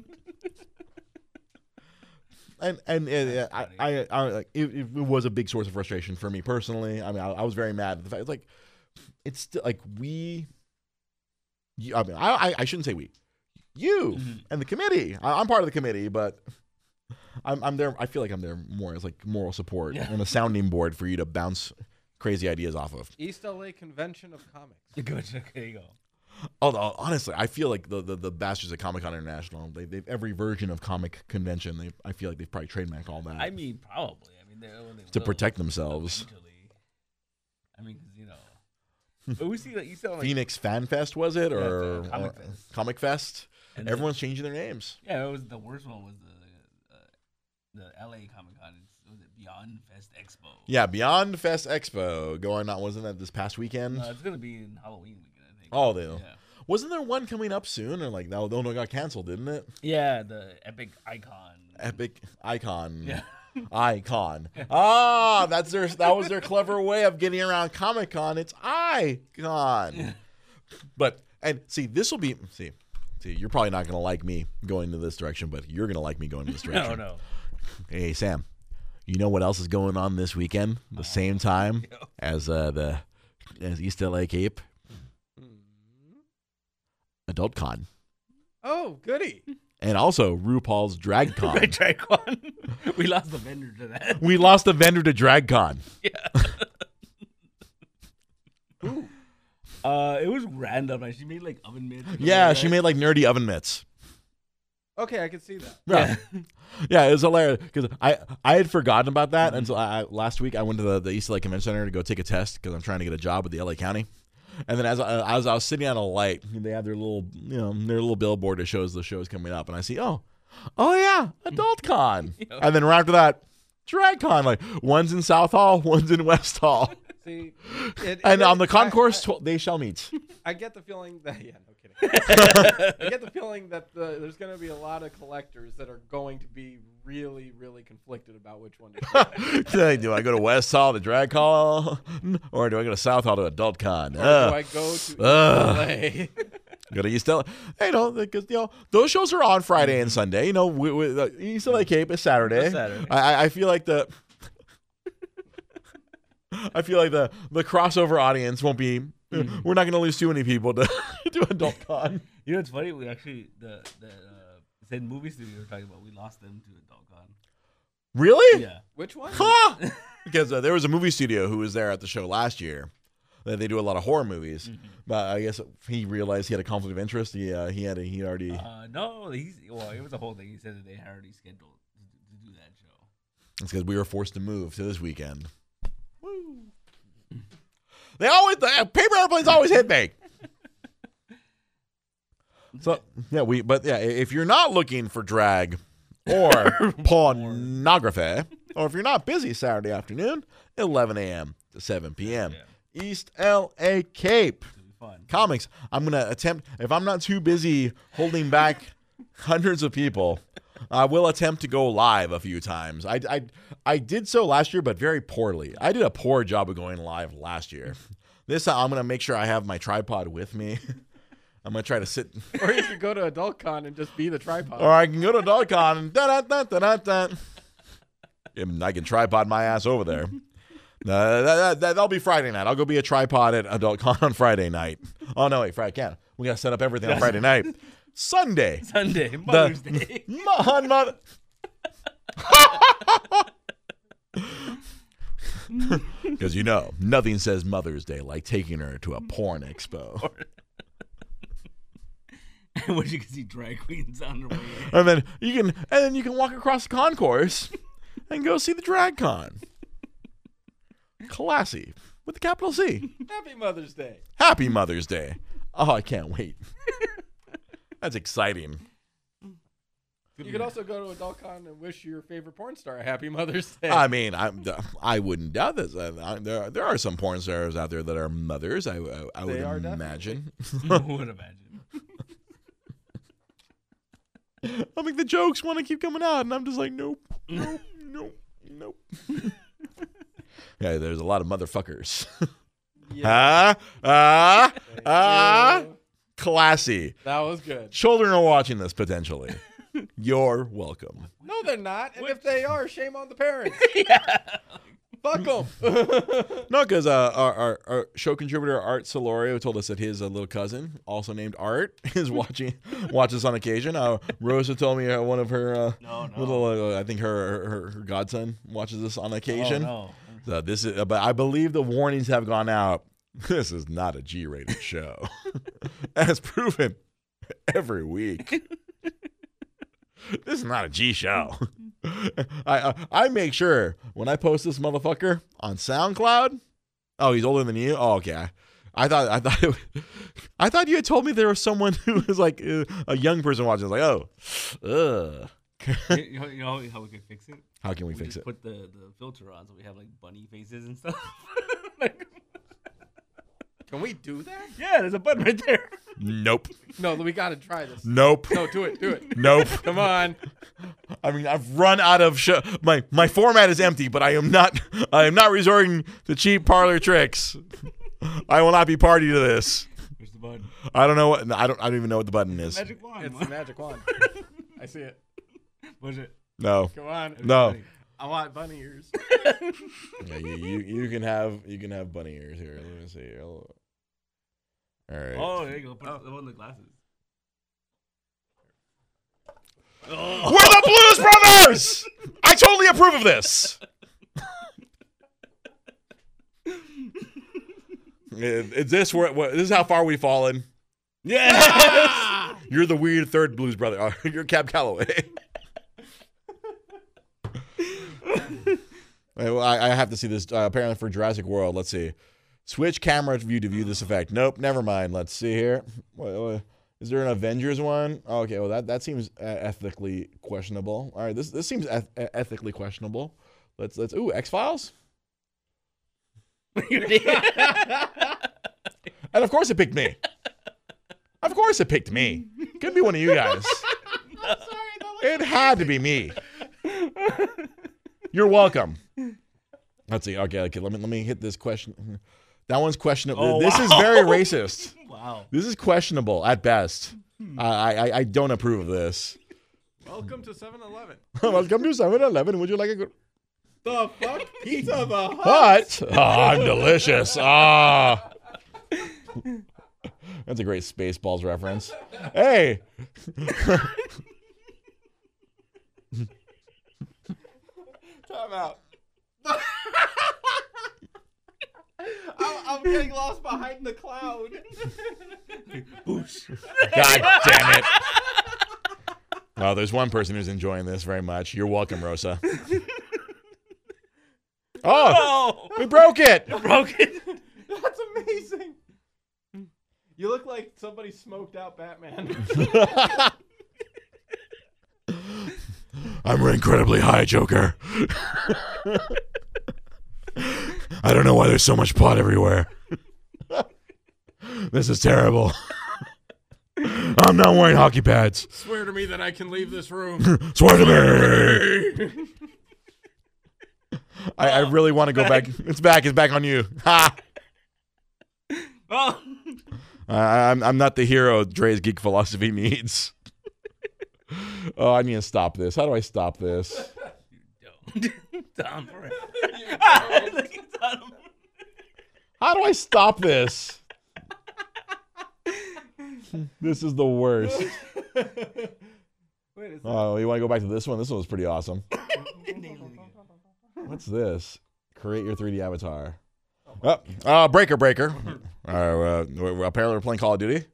and and, and, That's I. I, I like it, it was a big source of frustration for me personally. I mean, I, I was very mad at the fact. It's like it's still like we. You- I mean, I, I I shouldn't say we, you Mhm. and the committee. I, I'm part of the committee, but. I'm, I'm there. I feel like I'm there more as like moral support Yeah. and a sounding board for you to bounce crazy ideas off of. East LA Convention of Comics. Good. There you go. Although honestly, I feel like the the, the bastards at Comic Con International, they, they've every version of comic convention. They I feel like they've probably trademarked all that I mean, probably. I mean, they, well, they to will protect themselves. eventually. I mean, 'cause, you know, but we see like you saw like Phoenix Fan Fest was it Yeah, or, the Comic or Fest. Comic Fest? and then- Everyone's changing their names. Yeah, it was the worst one was the uh, the LA Comic Con. It's was it Beyond Fest Expo? Yeah, Beyond Fest Expo going on. Wasn't that this past weekend? No, it's gonna be in Halloween weekend, I think. Oh, they- yeah. Wasn't there one coming up soon or like that? one got canceled, didn't it? Yeah, the Epic Icon. Epic Icon. Yeah. Icon. Ah, that's their that was their clever way of getting around Comic Con. It's Icon. But and see, this will be see, see, you're probably not gonna like me going to this direction, but you're gonna like me going in this direction. no. No. Hey Sam, you know what else is going on this weekend? The same time as uh, the as East LA Cape Adult Con. Oh, goody. And also RuPaul's Drag Con. Red we lost the vendor to that. we lost a vendor to Drag Con. Uh, it was random. Like she made like oven mitts. Yeah, like she made like nerdy oven mitts. Okay, I can see that. Yeah, yeah, it was hilarious because I I had forgotten about that until I, I- last week I went to the, the East LA Convention Center to go take a test because I'm trying to get a job with the LA County. And then as I, as I was sitting on a light, they have their little you know their little billboard that shows the shows coming up, and I see oh oh yeah Adult Con, and then right after that Drag Con. Like one's in South Hall, one's in West Hall, See, it, and it- on the I- concourse I, tw- they shall meet. I get the feeling that yeah, no kidding. I get the feeling that the, there's going to be a lot of collectors that are going to be really, really conflicted about which one to pick. do I go to West Hall to Drag Hall, or do I go to South Hall to Adult Con? Or Ugh. do I go to Ugh. LA? Go to East LA. You know, because you know those shows are on Friday and Sunday. You know, we, we, uh, East LA Cape is Saturday. Saturday. I, I- I feel like the. I feel like the the crossover audience won't be. Mm-hmm. We're not going to lose too many people to to Adult Con. You know, it's funny. We actually the the uh, said movie studio we were talking about. We lost them to Adult Con. Really? Yeah. Which one? Huh? because uh, there was a movie studio who was there at the show last year. They they do a lot of horror movies, Mm-hmm. but I guess he realized he had a conflict of interest. He uh, he had a, he already. Uh, no, he's well. It was a whole thing. He said that they had already scheduled to, to do that show. It's because we were forced to move to this weekend. Woo. They always the paper airplanes always hit me. So yeah, we but yeah, if you're not looking for drag or pornography, or if you're not busy Saturday afternoon, 11 a.m. to 7 p.m. Yeah. East LA Cape. Comics. I'm going to attempt, if I'm not too busy holding back hundreds of people, I will attempt to go live a few times. I, I, I did so last year, but very poorly. I did a poor job of going live last year. This time, I'm going to make sure I have my tripod with me. I'm going to try to sit. or you could go to AdultCon and just be the tripod. Or I can go to DogCon and da da da da da da. I can tripod my ass over there. Uh, that, that, that'll be Friday night. I'll go be a tripod at AdultCon on Friday night. Oh no, wait, Friday can't. We gotta set up everything on Friday night. Sunday, Sunday, Mother's Day. Mon mother. Because you know, nothing says Mother's Day like taking her to a porn expo. And where you can see drag queens on their way. in. and then you can and then you can walk across the concourse and go see the drag con. Classy with the capital C. Happy Mother's Day. Happy Mother's Day. Oh, I can't wait. That's exciting. You could also go to AdultCon and wish your favorite porn star a Happy Mother's Day. I mean, I'm, I wouldn't doubt this. I, I, there, there are some porn stars out there that are mothers. I, I, I would They are imagine. Who would imagine? I think the jokes want to keep coming out, and I'm just like, nope, nope, nope, nope. yeah, there's a lot of motherfuckers. Ah, ah, ah. Classy. That was good. Children are watching this potentially. You're welcome. No, they're not. And if they are, shame on the parents. yeah. Fuck them. No, because uh, our, our, our show contributor Art Solorio told us that his uh, little cousin, also named Art, is watching watches on occasion. Uh, Rosa told me uh, one of her uh, No, no. little, uh, I think her, her her godson watches this on occasion. Oh, So this is, but I believe the warnings have gone out. This is not a G-rated show, as proven every week. this is not a G show. I, I I make sure when I post this motherfucker on SoundCloud. Oh, he's older than you. Oh, okay. I thought I thought it, I thought you had told me there was someone who was like uh, a young person watching. I was like, oh, ugh. you, know, you know how we can fix it? How can we, We fix just it? put the, the filter on so we have like bunny faces and stuff. like, Can we do that? yeah, there's a button right there. Nope. No, we got to try this. Nope. No, do it. Do it. Nope. Come on. I mean, I've run out of sh- my my format is empty, but I am not I am not resorting to cheap parlor tricks. I will not be party to this. Push the button. I don't know what I don't I don't even know what the button is. Magic wand. It's the magic wand. I see it. Push it. No, Come on. no. I want bunny ears. Yeah, you, you you can have you can have bunny ears here. Let me see. here. All right. Oh, there you go. Put the on the glasses. We're the Blues Brothers. I totally approve of this. Is is this where, what, this is how far we've fallen? Yeah. You're the weird third blues brother. Oh, You're Cab Calloway. Well, I, I have to see this. Uh, apparently for Jurassic World, let's see. Switch camera view to view this effect. Nope, never mind. Let's see here. What, what- is there an Avengers one? Oh, okay, well that that seems uh, ethically questionable. All right, this this seems eth- ethically questionable. Let's let's. Ooh, X Files. And of course it picked me. Of course it picked me. Could be one of you guys. It had to be me. You're welcome. Let's see. Okay, okay. Let me let me hit this question. That one's questionable. Oh, this is very racist. wow. This is questionable at best. I, I I don't approve of this. Welcome to 7-Eleven. Welcome to 7-Eleven. Would you like a good The fuck? Pizza the Hut. What? Oh, I'm delicious. Ah. That's a great Spaceballs reference. Hey. Time out. I'm, I'm getting lost behind the cloud. God damn it. Well, there's one person who's enjoying this very much. You're welcome, Rosa. Oh, Oh, we broke it. broke it. That's amazing. You look like somebody smoked out Batman. I'm incredibly high, Joker. I don't know why there's so much pot everywhere. this is terrible. I'm not wearing hockey pads. Swear to me that I can leave this room. Swear to me. I, I really want to go back. It's back. It's back on you. Ha! Oh, I, I'm I'm not the hero Dre's geek philosophy needs. oh, I need to stop this. How do I stop this? You don't. Down for it. Look at Tom. How do I stop this? this is the worst. Wait, is Oh, you want to go back to this one? This one was pretty awesome. What's this? Create your 3D avatar. Oh, uh, breaker, breaker. Uh, uh, we're- apparently, we're playing Call of Duty,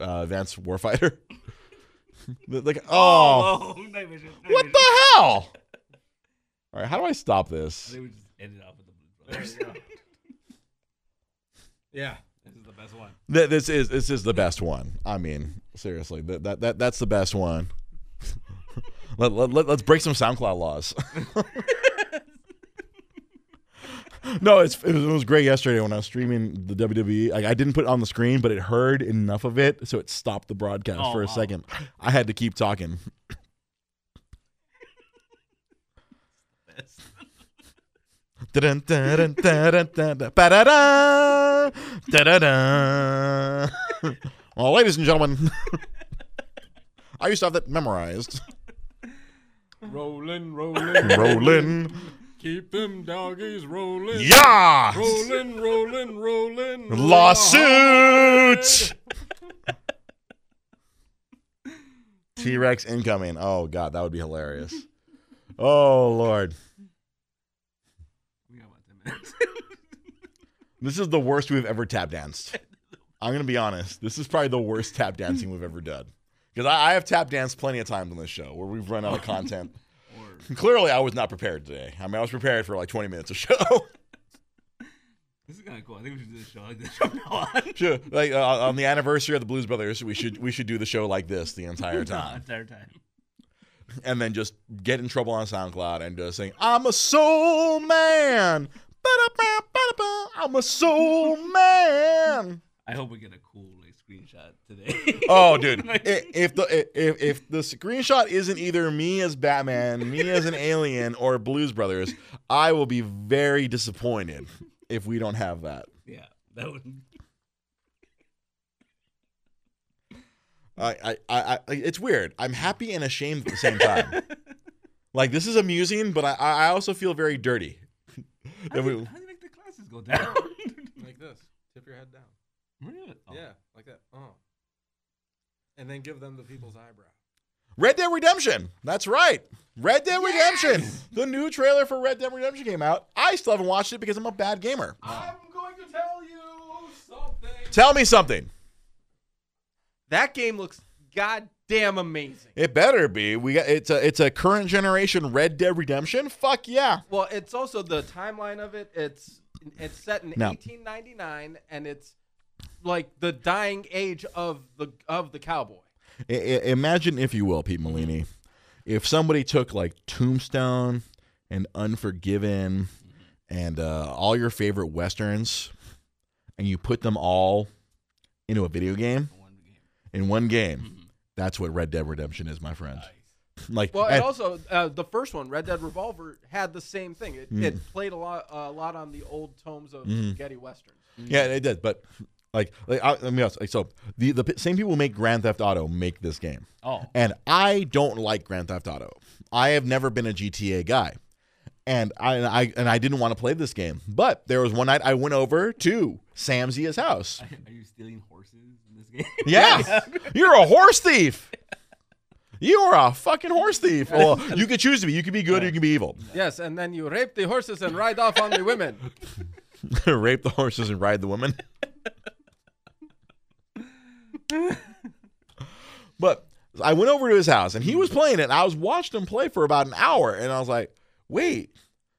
uh, Advanced Warfighter. like, oh, oh, night vision, night what vision. the hell? All right, how do I stop this? They would just end it off with the Blues Brothers. yeah. This is the best one. Th- This is this is the best one. I mean, seriously, that that, that that's the best one. let, let, let, us break some SoundCloud laws. no, it's, it, was, it was great yesterday when I was streaming the WWE. Like, I didn't put it on the screen, but it heard enough of it, so it stopped the broadcast Oh, for a wow. second. I had to keep talking. Best. Dun, dun, dun, dun, dun, dun, dun, ba-da-da, da-da-da. Well, ladies and gentlemen, I used to have that memorized. Rolling, rolling, Rolling. Keep them doggies rolling. Yeah! Rolling, rolling, rolling. Lawsuit! T Rex incoming. Oh, God, that would be hilarious. Oh, Lord. We got about 10 minutes. This is the worst we've ever tap danced. I'm going to be honest. This is probably the worst tap dancing we've ever done. Because I, I have tap danced plenty of times on this show where we've run out of content. Clearly, I was not prepared today. I mean, I was prepared for like 20 minutes of show. this is kind of cool. I think we should do the show like this from now on. Sure, like uh, on the anniversary of the Blues Brothers, we should we should do the show like this the entire The time, entire time. and then just get in trouble on SoundCloud and just sing "I'm a soul man." I'm a soul man. I hope we get a cool like screenshot today. Oh, dude! If the if if the screenshot isn't either me as Batman, me as an alien, or Blues Brothers, I will be very disappointed if we don't have that. yeah, that would. I, I, I, I it's weird. I'm happy and ashamed at the same time. like this is amusing, but I, I also feel very dirty. How That do, you, we- how do you make the glasses go down? Like this. Tip your head down. really? Oh. Yeah, like that. Oh. And then give them the people's eyebrow. Red Dead Redemption. That's right. Red Dead Redemption. The new trailer for Red Dead Redemption came out. I still haven't watched it because I'm a bad gamer. I'm going to tell you something. Tell me something. That game looks goddamn amazing. It better be. We got it's a it's a current generation Red Dead Redemption. Fuck yeah. Well, it's also the timeline of it. It's it's set in No. 1899, and it's like the dying age of the of the cowboy. I- I- imagine, if you will, Pete Molini, if somebody took like Tombstone and Unforgiven and uh, all your favorite westerns, and you put them all into a video game One game. in one game. That's what Red Dead Redemption is, my friend. Like, Well, and- and also uh, the first one, Red Dead Revolver, had the same thing. It, Mm. it played a lot a lot on the old tomes of Mhm. spaghetti westerns. yeah, it did. But like, like I, let me ask, like, so the the same people who make Grand Theft Auto make this game. Oh. And I don't like Grand Theft Auto. I have never been a GTA guy. And I, and I and I didn't want to play this game. But there was one night I went over to Sam Zia's house. Are you stealing horses in this game? Yeah. You're a horse thief. You are a fucking horse thief. Well, you could choose to be. You can be good or you can be evil. Yes, and then you rape the horses and ride off on the women. Rape the horses and ride the women. but I went over to his house and he was playing it. And I was watching him play for about an hour, and I was like, "Wait,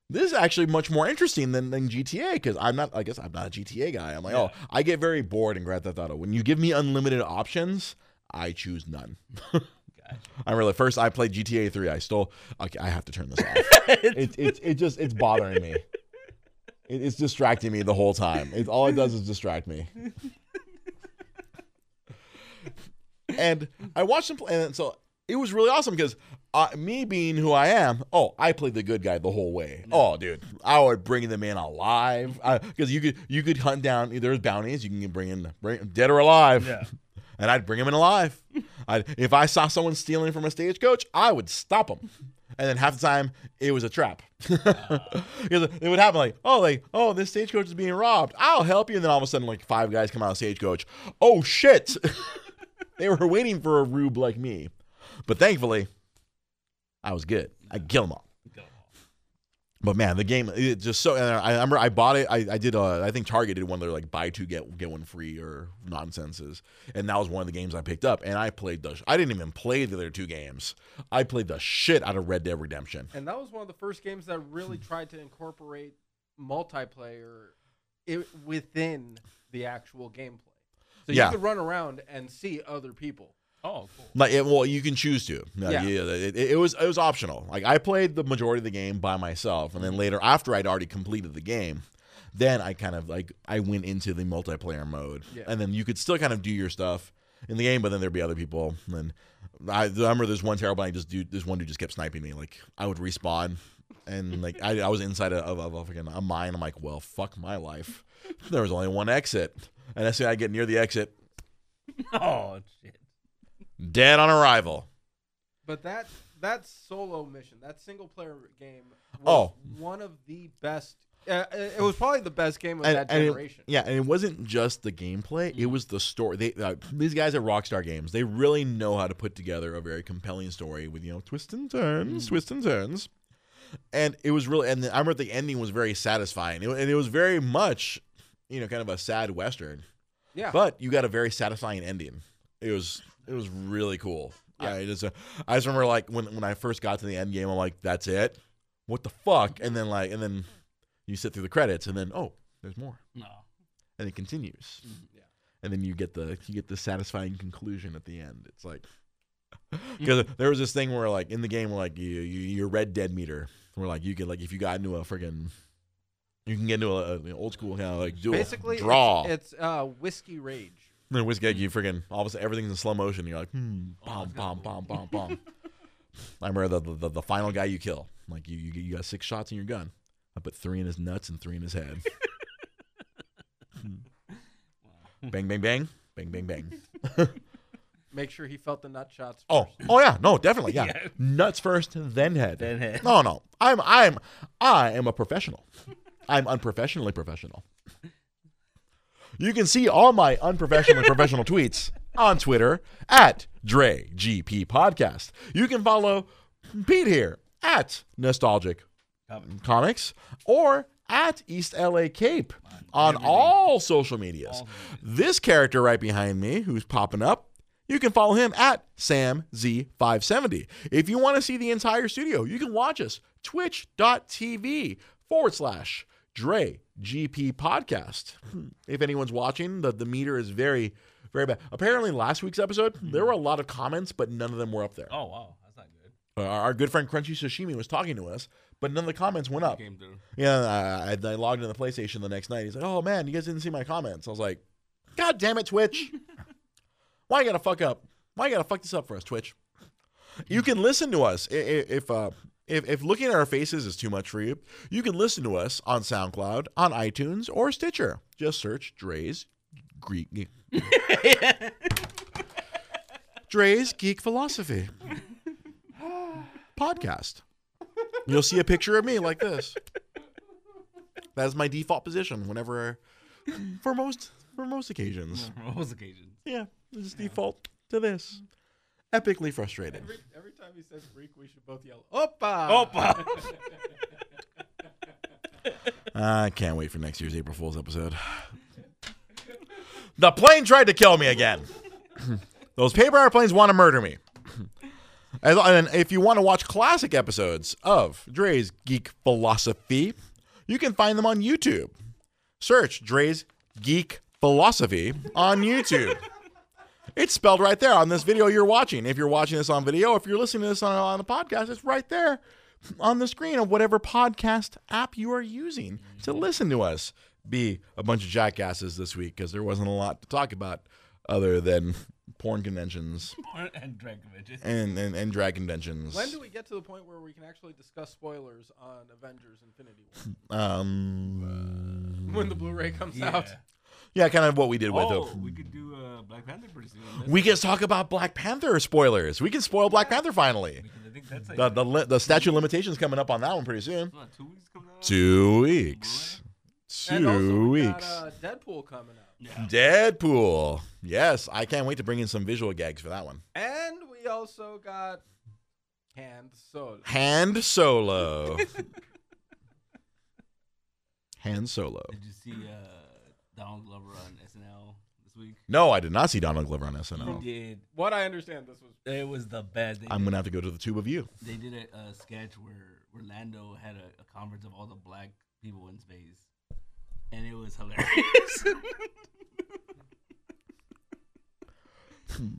this is actually much more interesting than, than GTA." Because I'm not, I guess, I'm not a GTA guy. I'm like, oh, I get very bored in Grand Theft Auto. When you give me unlimited options, I choose none. I really first I played GTA 3. I stole. Okay, I have to turn this off. it, it, it just it's bothering me. It, it's distracting me the whole time. It, all it does is distract me. and I watched him play, and so it was really awesome because uh, me being who I am, oh, I played the good guy the whole way. Oh, dude, I would bring the man alive because you could you could hunt down. There's bounties you can bring in, bring dead or alive. Yeah. And I'd bring him in alive. I if I saw someone stealing from a stagecoach, I would stop them. And then half the time it was a trap. Because it would happen like, oh, like, oh, this stagecoach is being robbed. I'll help you. And then all of a sudden, like five guys come out of stagecoach. Oh shit! they were waiting for a rube like me. But thankfully, I was good. I kill them all. But man, the game it just so. And I remember I bought it. I, I did. Uh, I think Target did one. of their like buy two get get one free or nonsenses. And that was one of the games I picked up. And I played the. I didn't even play the other two games. I played the shit out of Red Dead Redemption. And that was one of the first games that really tried to incorporate multiplayer i within the actual gameplay. So Yeah. you could run around and see other people. Oh, cool. Like, it, well, you can choose to. No, Yeah. it, it was it was optional. Like I played the majority of the game by myself, and then later, after I'd already completed the game, then I kind of like I went into the multiplayer mode, Yeah. and then you could still kind of do your stuff in the game, but then there'd be other people. And I, I remember there's one terrible. I just do this one dude just kept sniping me. Like I would respawn, and like I, I was inside of, of a, fucking a mine. I'm like, well, fuck my life. There was only one exit, and as soon as I get near the exit, Oh shit. Dead on arrival. But that that solo mission, that single player game, was Oh. one of the best. Uh, it was probably the best game of and, that and it- generation. yeah, and it wasn't just the gameplay; it was the story. They uh, these guys at Rockstar Games, they really know how to put together a very compelling story with you know twists and turns, twists and turns. And it was really, and I remember the ending was very satisfying, It- and it was very much, you know, kind of a sad western. Yeah. But you got a very satisfying ending. It was it was really cool. Yeah. I just uh, I just remember like when when I first got to the end game, I'm like, that's it. What the fuck? And then like and then you sit through the credits, and then oh, there's more No. and it continues. Yeah. And then you get the you get the satisfying conclusion at the end. It's like because there was this thing where like in the game where like you, you your Red Dead meter where like you could like if you got into a friggin' you can get into a, a old school kind of like do Basically, draw. it's, it's uh, whiskey rage. And then whiskey, you freaking all of a sudden everything's in slow motion. You're like, hmm, Oh, bom, that's bom, kinda bom, bom, bom. I remember the, the the final guy you kill. Like you, you you got six shots in your gun. I put three in his nuts and three in his head. bang, bang, bang, bang, bang, bang. Make sure he felt the nut shots. Oh, first. oh yeah, no, definitely, yeah. Yeah. Nuts first, then head. Then head. No, no, I'm, I'm, I am a professional. I'm unprofessionally professional. You can see all my unprofessional and professional tweets on Twitter at Dre GP Podcast. You can follow Pete here at Nostalgic Comics. Or at East LA Cape on all social medias. This character right behind me, who's popping up, you can follow him at SamZ570. If you want to see the entire studio, you can watch us twitch.tv forward slash Dre GP podcast. If anyone's watching, the, the meter is very, very bad. Apparently, last week's episode, there were a lot of comments, but none of them were up there. Oh wow, that's not good. Uh, our good friend Crunchy Sashimi was talking to us, but none of the comments went up. Came through. Yeah, I, I logged into the PlayStation the next night. He's like, "Oh man, you guys didn't see my comments." I was like, "God damn it, Twitch! Why you gotta fuck up? Why you gotta fuck this up for us, Twitch?" You can listen to us i- i- if uh, if if looking at our faces is too much for you. You can listen to us on SoundCloud, on iTunes, or Stitcher. Just search Dre's Greek Dre's Geek Philosophy podcast. You'll see a picture of me like this. That's my default position whenever, for most for most occasions. For most occasions. Yeah, just default to this. Epically frustrated. Every, every time he says freak, we should both yell, Opa! Opa! I can't wait for next year's April Fool's episode. The plane tried to kill me again. Those paper airplanes want to murder me. And and if you want to watch classic episodes of Dre's Geek Philosophy, you can find them on YouTube. Search Dre's Geek Philosophy on YouTube. It's spelled right there on this video you're watching. If you're watching this on video, if you're listening to this on, on the podcast, it's right there on the screen of whatever podcast app you are using to listen to us be a bunch of jackasses this week because there wasn't a lot to talk about other than porn conventions and drag conventions. and, and, and drag conventions. When do we get to the point where we can actually discuss spoilers on Avengers Infinity War? um, when the Blu-ray comes Yeah. out. Yeah, kind of what we did with Oh, it. we could do uh, Black Panther pretty soon. That's- We can talk about Black Panther spoilers. We can spoil Black Panther finally. I think that's like The the, li- the statute of limitations coming up on that one pretty soon. what, two weeks coming out. Two weeks. And also Two we weeks. got uh, Deadpool coming out. Yeah. Deadpool. Yes, I can't wait to bring in some visual gags for that one. And we also got Hand Solo. Hand Solo. Hand Solo. Did you see uh, Donald Glover on SNL this week? No, I did not see Donald Glover on SNL. He did. What I understand, this was It was the best. They I'm did, gonna have to go to the tube of you. they did a, a sketch where, Orlando had a, a conference of all the black people in space, and it was hilarious.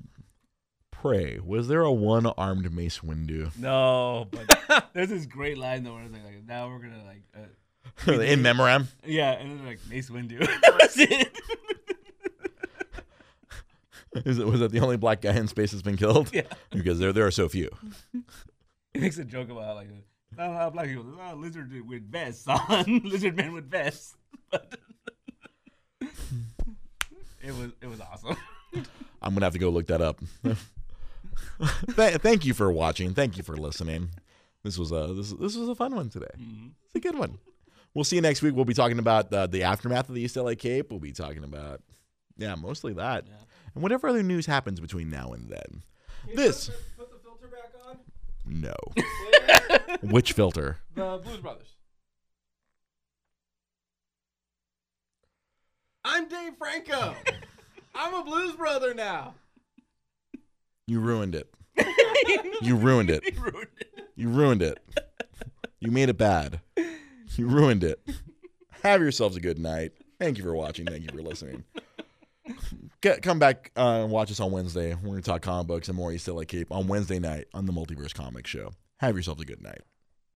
Pray, was there a one-armed Mace Windu no, but there's this great line though where it's like, like now we're gonna like. Uh, in memoriam? yeah, and then like Mace Windu. that was it. Is it was that the only black guy in space that's been killed? Yeah. Because there there are so few. He makes a joke about like not a lot of black people. There's a lot of lizard with vests on, lizard men with vests. But it was it was awesome. I'm gonna have to go look that up. Th- thank you for watching. Thank you for listening. This was a this this was a fun one today. Mhm. It's a good one. We'll see you next week. We'll be talking about uh, the aftermath of the East LA Cape. We'll be talking about yeah, mostly that, Yeah. and whatever other news happens between now and then. Can you This Put, put the filter back on. no, which filter? the Blues Brothers. I'm Dave Franco. I'm a Blues Brother now. You ruined it. You ruined it. He ruined it. You ruined it. You made it bad. You ruined it. Have yourselves a good night. Thank you for watching. Thank you for listening. Get, come back uh, and watch us on Wednesday. We're going to talk comic books and more East LA Cape on Wednesday night on the Multiverse Comics Show. Have yourselves a good night.